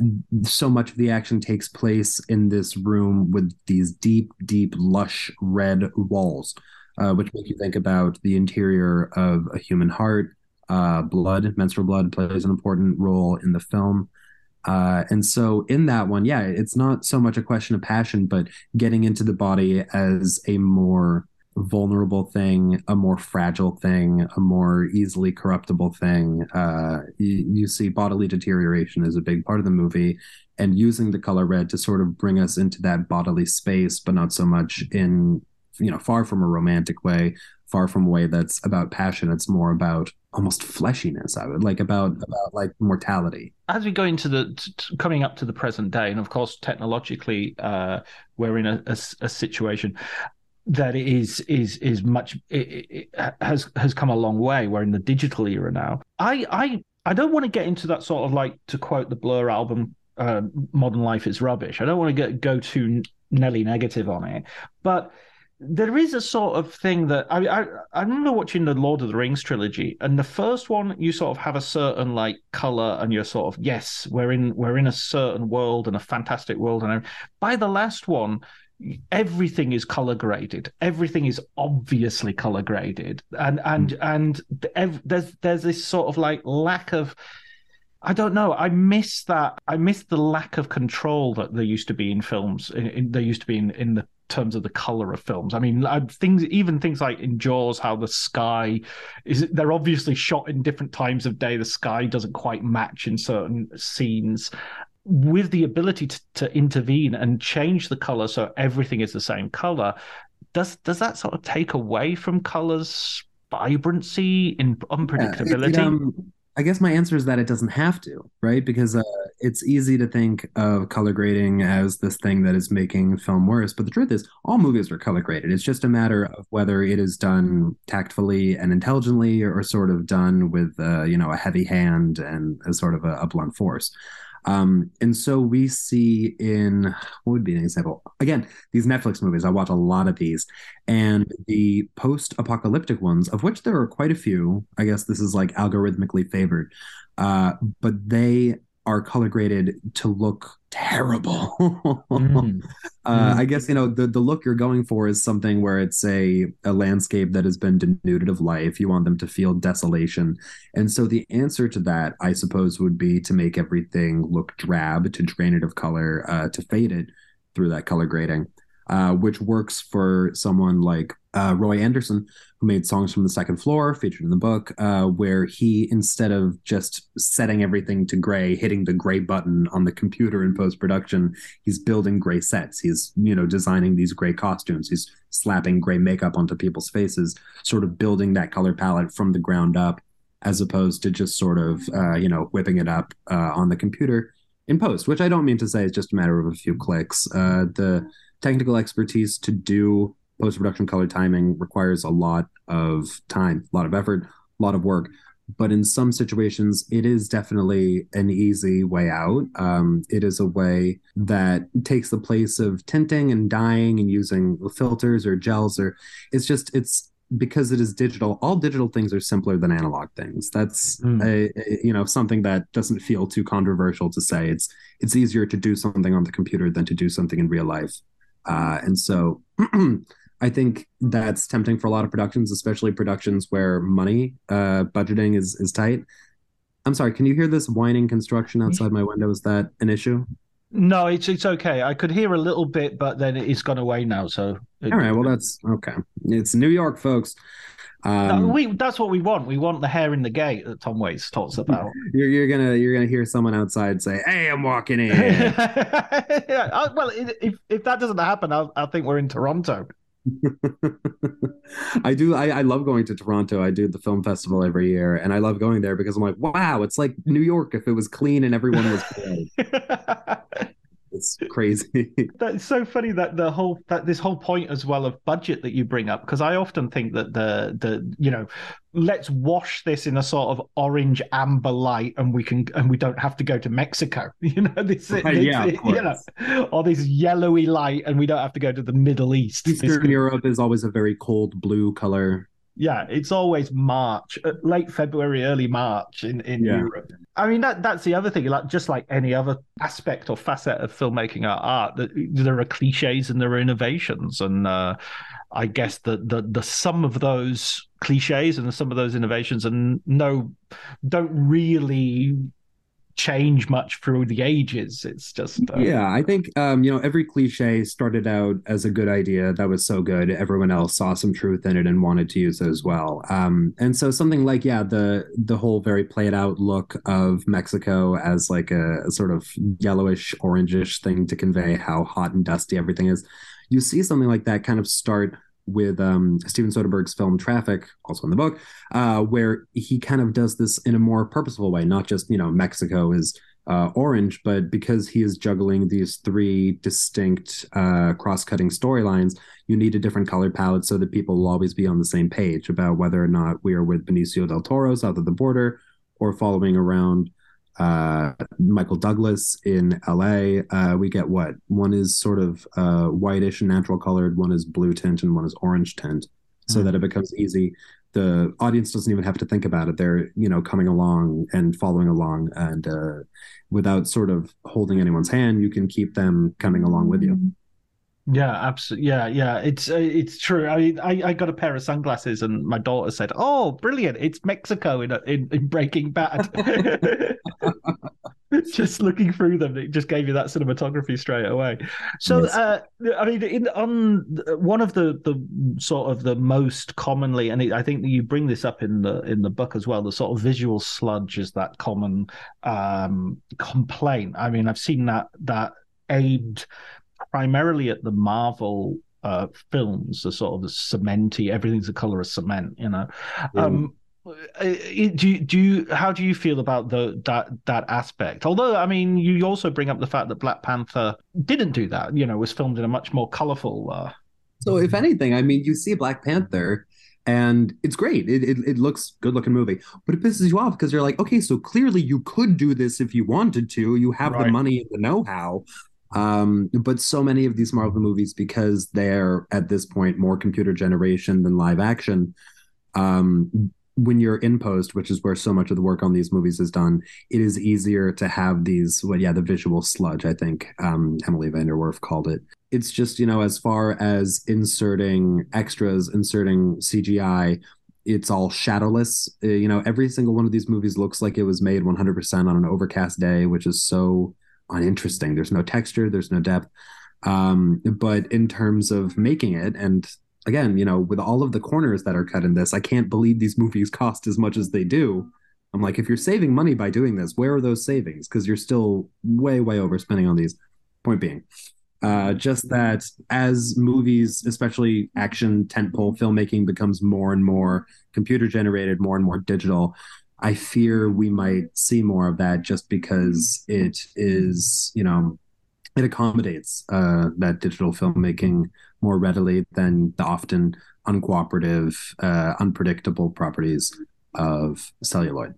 so much of the action takes place in this room with these deep, deep, lush red walls, uh, which make you think about the interior of a human heart. Uh, blood, menstrual blood, plays an important role in the film. Uh, and so in that one, yeah, it's not so much a question of passion, but getting into the body as a more vulnerable thing, a more fragile thing, a more easily corruptible thing. Uh, you, you, see bodily deterioration is a big part of the movie, and using the color red to sort of bring us into that bodily space, but not so much in you know far from a romantic way, far from a way that's about passion. It's more about almost fleshiness. I would like about about like mortality. As we go into the t- coming up to the present day, and of course technologically, uh, we're in a, a, a situation that is is is much it, it has has come a long way. We're in the digital era now. I I I don't want to get into that sort of like to quote the Blur album, uh, "Modern Life is rubbish." I don't want to get go too Nelly negative on it, but there is a sort of thing that I, I I remember watching the Lord of the Rings trilogy, and the first one you sort of have a certain like color, and you're sort of yes, we're in we're in a certain world and a fantastic world, and by the last one, everything is color graded, everything is obviously color graded, and and mm. and there's there's this sort of like lack of I don't know. I miss that. I miss the lack of control that there used to be in films. In, in, there used to be in, in the terms of the color of films. I mean, things, even things like in Jaws, how the sky is, they're obviously shot in different times of day. The sky doesn't quite match in certain scenes. With the ability to, to intervene and change the color so everything is the same color, does does that sort of take away from colors vibrancy in unpredictability? Yeah, it, it, um I guess my answer is that it doesn't have to, right? Because uh, it's easy to think of color grading as this thing that is making film worse. But the truth is, all movies are color graded. It's just a matter of whether it is done tactfully and intelligently, or, or sort of done with, uh, you know, a heavy hand and a sort of a, a blunt force. Um, and so we see in what would be an example? Again, these Netflix movies, I watch a lot of these, and the post apocalyptic ones, of which there are quite a few. I guess this is like algorithmically favored, uh, but they are color graded to look terrible. mm. <laughs> Uh, mm. I guess you know the the look you're going for is something where it's a a landscape that has been denuded of life. You want them to feel desolation, and so the answer to that, I suppose, would be to make everything look drab, to drain it of color, uh, to fade it through that color grading uh, which works for someone like uh, Roy Andersson, who made songs from the second floor, featured in the book, uh, where he, instead of just setting everything to gray, hitting the gray button on the computer in post production, he's building gray sets. He's, you know, designing these gray costumes. He's slapping gray makeup onto people's faces, sort of building that color palette from the ground up, as opposed to just sort of, uh, you know, whipping it up uh, on the computer in post, which I don't mean to say is just a matter of a few clicks. Uh, the technical expertise to do post production color timing requires a lot of time, a lot of effort, a lot of work. But in some situations, it is definitely an easy way out. Um, it is a way that takes the place of tinting and dyeing and using filters or gels, or it's just, it's because it is digital all digital things are simpler than analog things that's mm. a, a, you know something that doesn't feel too controversial to say it's it's easier to do something on the computer than to do something in real life uh, and so <clears throat> I think that's tempting for a lot of productions, especially productions where money uh, budgeting is is tight. I'm sorry, can you hear this whining construction outside my window? Is that an issue? No, it's it's okay. I could hear a little bit, but then it's gone away now. So it, all right, well that's okay. It's New York, folks. Um, no, we that's what we want. We want the hair in the gate that Tom Waits talks about. <laughs> You're, you're gonna you're gonna hear someone outside say, "Hey, I'm walking in." <laughs> yeah, uh, well, if if that doesn't happen, I, I think we're in Toronto. <laughs> I do. I, I love going to Toronto. I do the film festival every year, and I love going there because I'm like, wow, it's like New York if it was clean and everyone was it's crazy. <laughs> That's so funny that the whole that this whole point as well of budget that you bring up because I often think that the the you know let's wash this in a sort of orange amber light and we can and we don't have to go to Mexico <laughs> you know this, Right, this yeah, you know or this yellowy light and we don't have to go to the Middle East Eastern Europe is always a very cold blue color. Yeah, it's always March, uh, late February, early March in, in Yeah. Europe. I mean, that that's the other thing. Like just like any other aspect or facet of filmmaking or art, that there are cliches and there are innovations, and uh, I guess the the the sum of those cliches and some of those innovations, and no, don't really change much through the ages. It's just uh, Yeah, I think um, you know every cliche started out as a good idea that was so good. Everyone else saw some truth in it and wanted to use it as well. Um, and so something like yeah, the the whole very played out look of Mexico as like a, a sort of yellowish orangish thing to convey how hot and dusty everything is. You see something like that kind of start with um, Steven Soderbergh's film Traffic, also in the book, uh, where he kind of does this in a more purposeful way, not just you know Mexico is uh, orange, but because he is juggling these three distinct uh, cross-cutting storylines, you need a different color palette so that people will always be on the same page about whether or not we are with Benicio del Toro south of the border or following around uh, Michael Douglas in LA. Uh, we get what one is sort of uh, whitish and natural colored, one is blue tint, and one is orange tint, so Mm. that it becomes easy. The audience doesn't even have to think about it; they're you know coming along and following along, and uh, without sort of holding anyone's hand, you can keep them coming along with you. Yeah, absolutely. Yeah, yeah. It's uh, it's true. I mean, I, I got a pair of sunglasses, and my daughter said, "Oh, brilliant! It's Mexico in in, in Breaking Bad." <laughs> just looking through them, it just gave you that cinematography straight away. So, Yes. uh, I mean, in on one of the the sort of the most commonly, and it, I think you bring this up in the in the book as well. The sort of visual sludge is that common um, complaint. I mean, I've seen that that aimed primarily at the Marvel uh, films, the sort of the cementy, everything's the color of cement, you know. Um, uh, do you, do you how do you feel about the that that aspect? Although I mean, you also bring up the fact that Black Panther didn't do that. You know, was filmed in a much more colorful. Uh, So, if anything, I mean, you see Black Panther, and it's great. It, it it looks good looking movie, but it pisses you off because you're like, okay, so clearly you could do this if you wanted to. You have the money and the know how. Um, but so many of these Marvel movies, because they're at this point more computer generation than live action, um, when you're in post, which is where so much of the work on these movies is done, it is easier to have these, well, yeah, the visual sludge, I think um, Emily VanDerWerff called it. It's just, you know, as far as inserting extras, inserting CGI, it's all shadowless. Uh, you know, every single one of these movies looks like it was made 100% on an overcast day, which is so uninteresting. There's no texture, there's no depth. Um, but in terms of making it, and again, you know, with all of the corners that are cut in this, I can't believe these movies cost as much as they do. I'm like, if you're saving money by doing this, where are those savings? Because you're still way, way overspending on these. Point being, uh, just that as movies, especially action tentpole filmmaking, becomes more and more computer generated, more and more digital, I fear we might see more of that just because it is, you know, it accommodates uh, that digital filmmaking more readily than the often uncooperative, uh, unpredictable properties of celluloid.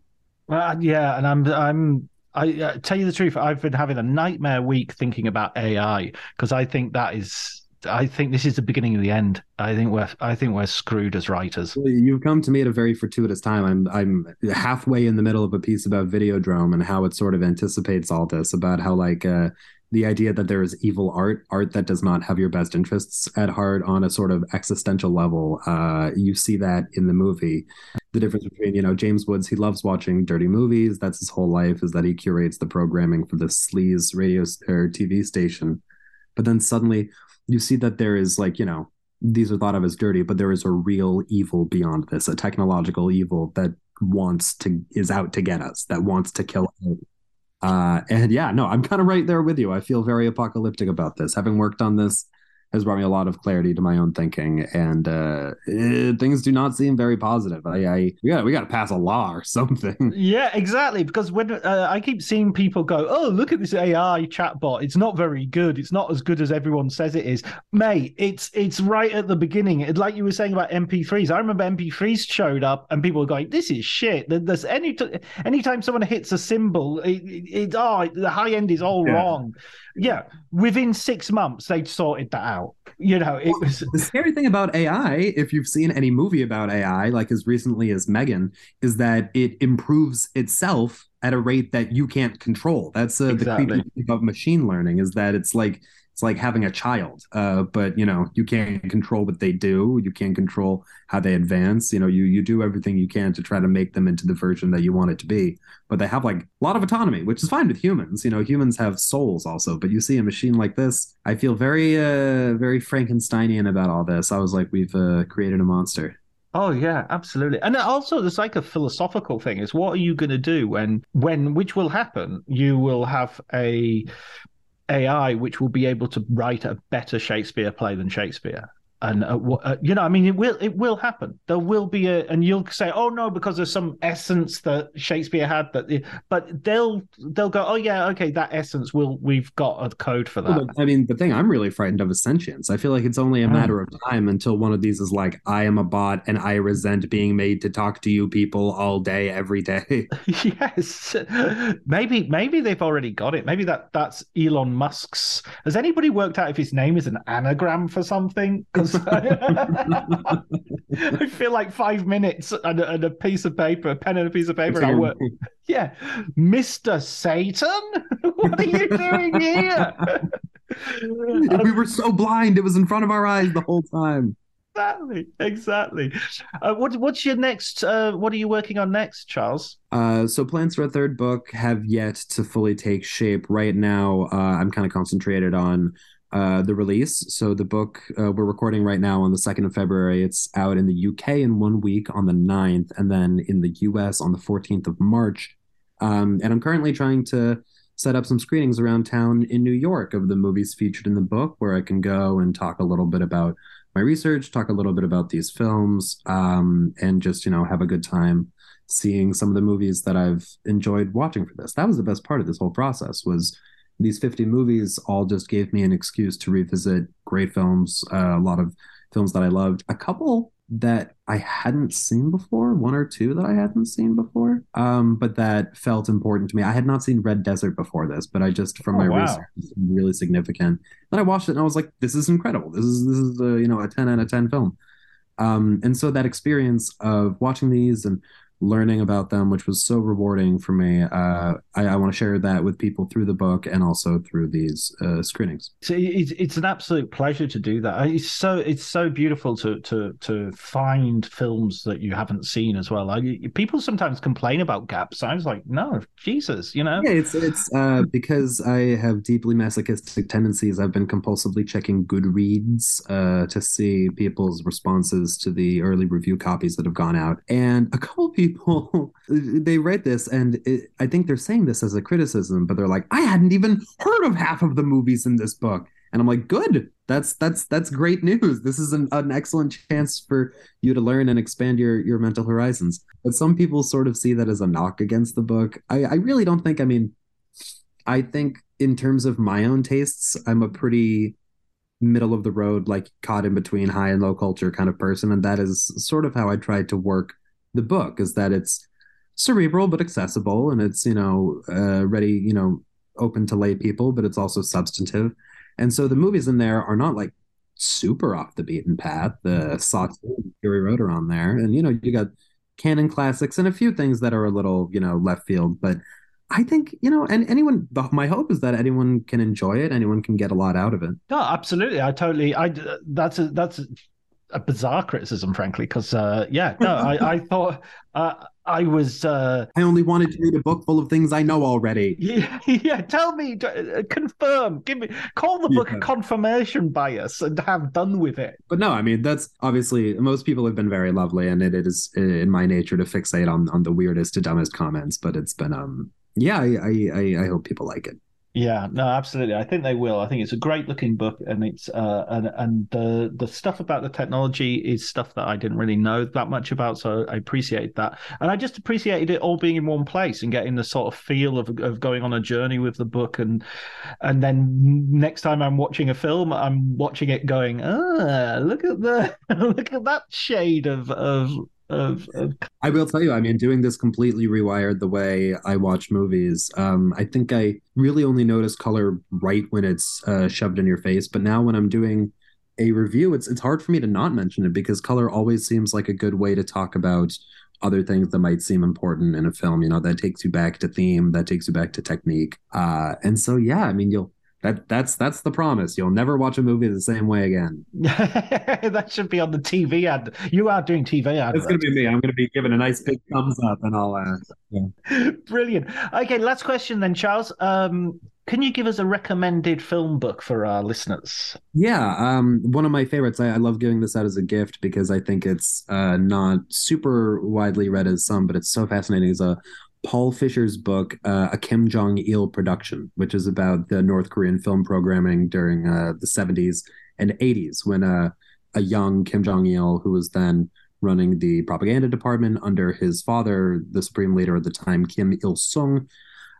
uh, yeah, and I'm I'm I uh, tell you the truth, I've been having a nightmare week thinking about AI because I think that is. I think this is the beginning of the end. I think we're I think we're screwed as writers. You've come to me at a very fortuitous time. I'm I'm halfway in the middle of a piece about Videodrome and how it sort of anticipates all this about how like uh, the idea that there is evil art, art that does not have your best interests at heart on a sort of existential level. Uh, you see that in the movie. The difference between you know James Woods, he loves watching dirty movies. That's his whole life is that he curates the programming for the sleaze radio or TV station. But then suddenly you see that there is like you know these are thought of as dirty, but there is a real evil beyond this, a technological evil that wants to is out to get us, that wants to kill us. Uh, and yeah, no, I'm kind of right there with you. I feel very apocalyptic about this, having worked on this has brought me a lot of clarity to my own thinking, and uh, eh, things do not seem very positive. I, I we got we got to pass a law or <laughs> something. Yeah, exactly. Because when uh, I keep seeing people go, "Oh, look at this AI chatbot. It's not very good. It's not as good as everyone says it is." Mate, it's it's right at the beginning. It, like you were saying about MP3s. I remember MP3s showed up, and people were going, "This is shit." There's any t- anytime someone hits a cymbal, it, it, it oh the high end is all yeah. wrong yeah, within six months they'd sorted that out. You know, it was the scary thing about AI. If you've seen any movie about AI, like as recently as M3GAN, is that it improves itself at a rate that you can't control. That's uh, exactly. the creepy thing of machine learning is that it's like it's like having a child uh, but you know you can't control what they do. You can't control how they advance. You know you you do everything you can to try to make them into the version that you want it to be. But they have like a lot of autonomy which is fine with humans. You know humans have souls also. But you see a machine like this i feel very uh very frankensteinian about all this. I was like we've uh, created a monster. Oh yeah, absolutely. And also there's like a philosophical thing. Is what are you going to do when when which will happen? You will have a AI which will be able to write a better Shakespeare play than Shakespeare and uh, uh, you know i mean it will it will happen. There will be a and you'll say oh no because there's some essence that shakespeare had that but they'll they'll go oh yeah okay that essence will we've got a code for that. i mean the thing i'm really frightened of is sentience. I feel like it's only a matter of time until one of these is like i am a bot and i resent being made to talk to you people all day every day. <laughs> <laughs> Yes. Maybe maybe they've already got it. Maybe that that's elon musk's. Has anybody worked out if his name is an anagram for something? Because <laughs> I feel like five minutes and a, and a, piece of paper, a pen and a piece of paper, and I work. <laughs> Yeah, Mister Satan, <laughs> what are you doing here? we were so blind; it was in front of our eyes the whole time. Exactly, exactly. Uh, what, what's your next? Uh, what are you working on next, Charles? Uh, so plans for a third book have yet to fully take shape. Right now, uh, I'm kind of concentrated on uh, the release. So the book uh, we're recording right now on the 2nd of February. It's out in the UK in one week on the 9th, and then in the US on the 14th of March. Um, and I'm currently trying to set up some screenings around town in New York of the movies featured in the book, where I can go and talk a little bit about my research, talk a little bit about these films, um, and just you know have a good time seeing some of the movies that I've enjoyed watching for this. That was the best part of this whole process was these 50 movies all just gave me an excuse to revisit great films, uh, a lot of films that I loved, a couple that I hadn't seen before, one or two that I hadn't seen before, um, but that felt important to me. I had not seen Red Desert before this, but I just from oh, my wow. research, really significant. Then I watched it and I was like, this is incredible. This is this is a, you know a 10 out of 10 film. Um, and so that experience of watching these and learning about them, which was so rewarding for me. Uh, I, I want to share that with people through the book and also through these uh, screenings. So it's, it's an absolute pleasure to do that. It's so it's so beautiful to to to find films that you haven't seen as well. I, people sometimes complain about gaps. I was like, no, Jesus, you know. Yeah, it's it's uh, because I have deeply masochistic tendencies. I've been compulsively checking Goodreads uh, to see people's responses to the early review copies that have gone out, and a couple people people <laughs> they read this and it, i think they're saying this as a criticism but they're like i hadn't even heard of half of the movies in this book. And i'm like good. That's that's that's great news. This is an, an excellent chance for you to learn and expand your your mental horizons. But some people sort of see that as a knock against the book. I i really don't think i mean i think in terms of my own tastes i'm a pretty middle of the road like caught in between high and low culture kind of person. And that is sort of how i tried to work the book is that it's cerebral but accessible and it's you know uh, ready you know open to lay people but it's also substantive and so the movies in there are not like super off the beaten path the Sawtooth and Fury Road are on there and you know you got canon classics and a few things that are a little you know left field but I think you know, and anyone. My hope is that anyone can enjoy it. Anyone can get a lot out of it. Absolutely. I totally. I that's a, that's a bizarre criticism, frankly, because uh, yeah, no, I, <laughs> I thought uh, I was. Uh, I only wanted to read a book full of things I know already. <laughs> Yeah, yeah. Tell me, uh, confirm, give me, call the book yeah. a confirmation bias, and have done with it. But no, I mean that's obviously most people have been very lovely, and it, it is in my nature to fixate on on the weirdest to dumbest comments. But it's been um yeah, I I I hope people like it. Yeah, no, absolutely. I think they will. I think it's a great looking book, and it's uh, and and the the stuff about the technology is stuff that I didn't really know that much about, so I appreciate that, and I just appreciated it all being in one place and getting the sort of feel of of going on a journey with the book, and and then next time I'm watching a film, I'm watching it going, ah, look at the <laughs> look at that shade of of of, of... I will tell you, I mean, doing this completely rewired the way I watch movies. Um, I think I really only notice color right when it's uh, shoved in your face, but now when I'm doing a review, it's it's hard for me to not mention it because color always seems like a good way to talk about other things that might seem important in a film. You know, that takes you back to theme, that takes you back to technique, uh, and so yeah, I mean, you'll that that's that's the promise. You'll never watch a movie the same way again. <laughs> that should be on the TV ad. You are doing TV ad. It's going to be me. I'm going to be given a nice big thumbs up, and I'll. Uh, yeah. Brilliant. Okay, last question then, Charles. Um, can you give us a recommended film book for our listeners? Yeah, um, one of my favorites. I, I, love giving this out as a gift because I think it's uh, not super widely read as some, but it's so fascinating. Is a Paul Fischer's book, uh, A Kim Jong il Production, which is about the North Korean film programming during uh, the 70s and 80s when uh, a young Kim Jong il, who was then running the propaganda department under his father, the supreme leader at the time, Kim Il sung.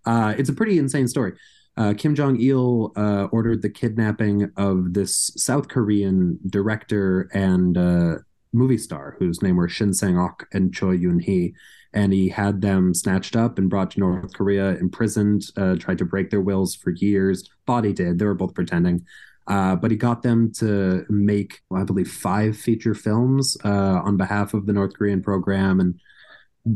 Uh, it's a pretty insane story. Uh, Kim Jong il uh, ordered the kidnapping of this South Korean director and movie star whose name were Shin Sang Ok and Choi Eun Hee and he had them snatched up and brought to North Korea, imprisoned, uh, tried to break their wills for years. Thought he did. They were both pretending. Uh, but he got them to make, well, I believe, five feature films uh, on behalf of the North Korean program, and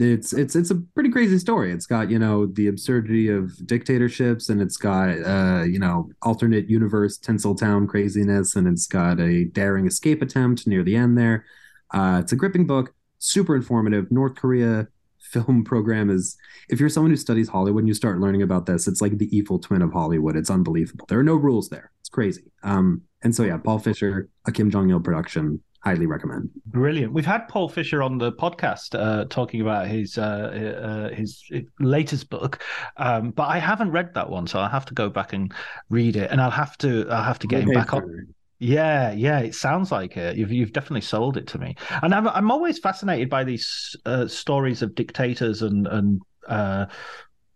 it's it's it's a pretty crazy story. It's got you know the absurdity of dictatorships, and it's got uh, you know alternate universe Tinseltown craziness, and it's got a daring escape attempt near the end there. Uh, it's a gripping book, super informative. North Korea film <laughs> program is if you're someone who studies Hollywood and you start learning about this, it's like the evil twin of Hollywood. It's unbelievable. There are no rules there. It's crazy. Um, and so yeah, Paul Fischer, a Kim Jong Il production, highly recommend. Brilliant. We've had Paul Fischer on the podcast uh, talking about his uh, uh, his latest book, um, but I haven't read that one, so I'll have to go back and read it, and I'll have to I'll have to get him back on. Yeah, yeah, it sounds like it. You've you've definitely sold it to me, and I'm I'm always fascinated by these uh, stories of dictators and and uh,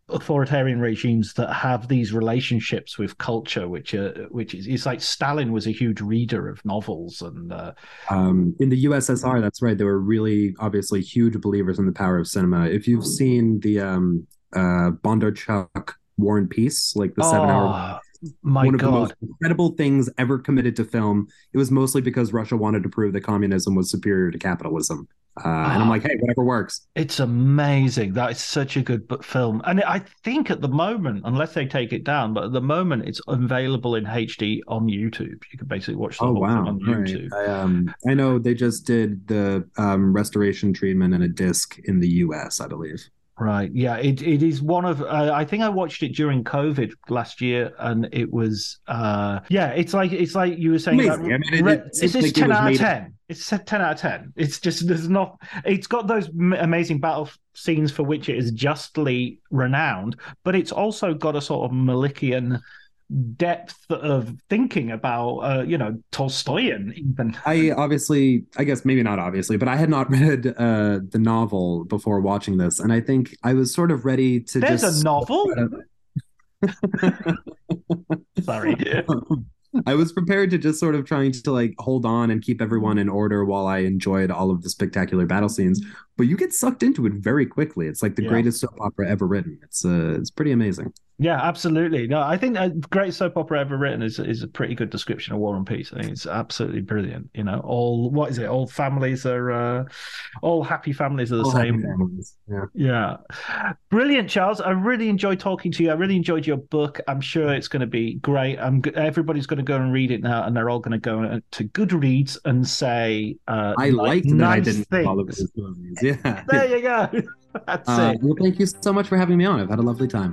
authoritarian regimes that have these relationships with culture, which uh, which is it's like Stalin was a huge reader of novels, and uh, um, in the USSR, that's right. They were really obviously huge believers in the power of cinema. If you've seen the um, uh, Bondarchuk War and Peace, like the oh, seven hour my one of God. the most incredible things ever committed to film. It was mostly because Russia wanted to prove that communism was superior to capitalism. Uh, and I'm ah. like, hey, whatever works. It's amazing. That is such a good film. And I think at the moment, unless they take it down, but at the moment it's available in HD on YouTube. You can basically watch the oh, whole wow. thing on YouTube. Right. I, um, I know they just did the um, restoration treatment and a disc in the US, I believe. Right. Yeah. It it is one of. Uh, I think I watched it during COVID last year, and it was. uh Yeah. It's like it's like you were saying. About, I mean, it, it, it's, it's ten out of ten. It's ten out of ten. It's just there's not. It's got those amazing battle scenes for which it is justly renowned, but it's also got a sort of Malickian depth of thinking about uh, you know Tolstoyan even. I obviously I guess maybe not obviously, but I had not <laughs> read uh the novel before watching this and I think I was sort of ready to There's just a novel? <laughs> <laughs> Sorry. I was prepared to just sort of trying to like hold on and keep everyone in order while I enjoyed all of the spectacular battle scenes. But you get sucked into it very quickly. It's like the Yeah. greatest soap opera ever written. It's uh, it's pretty amazing. Yeah, absolutely. No, I think a great soap opera ever written is is a pretty good description of War and Peace. I think it's absolutely brilliant. You know, all what is it? All families are uh, all happy families are the All same. Yeah. Yeah, brilliant, Charles. I really enjoyed talking to you. I really enjoyed your book. I'm sure it's going to be great. I'm everybody's going to go and read it now, and they're all going to go to Goodreads and say, uh, I liked that I didn't things. follow his movies. Yeah. There you go. <laughs> That's Uh, it. well, thank you so much for having me on. I've had a lovely time.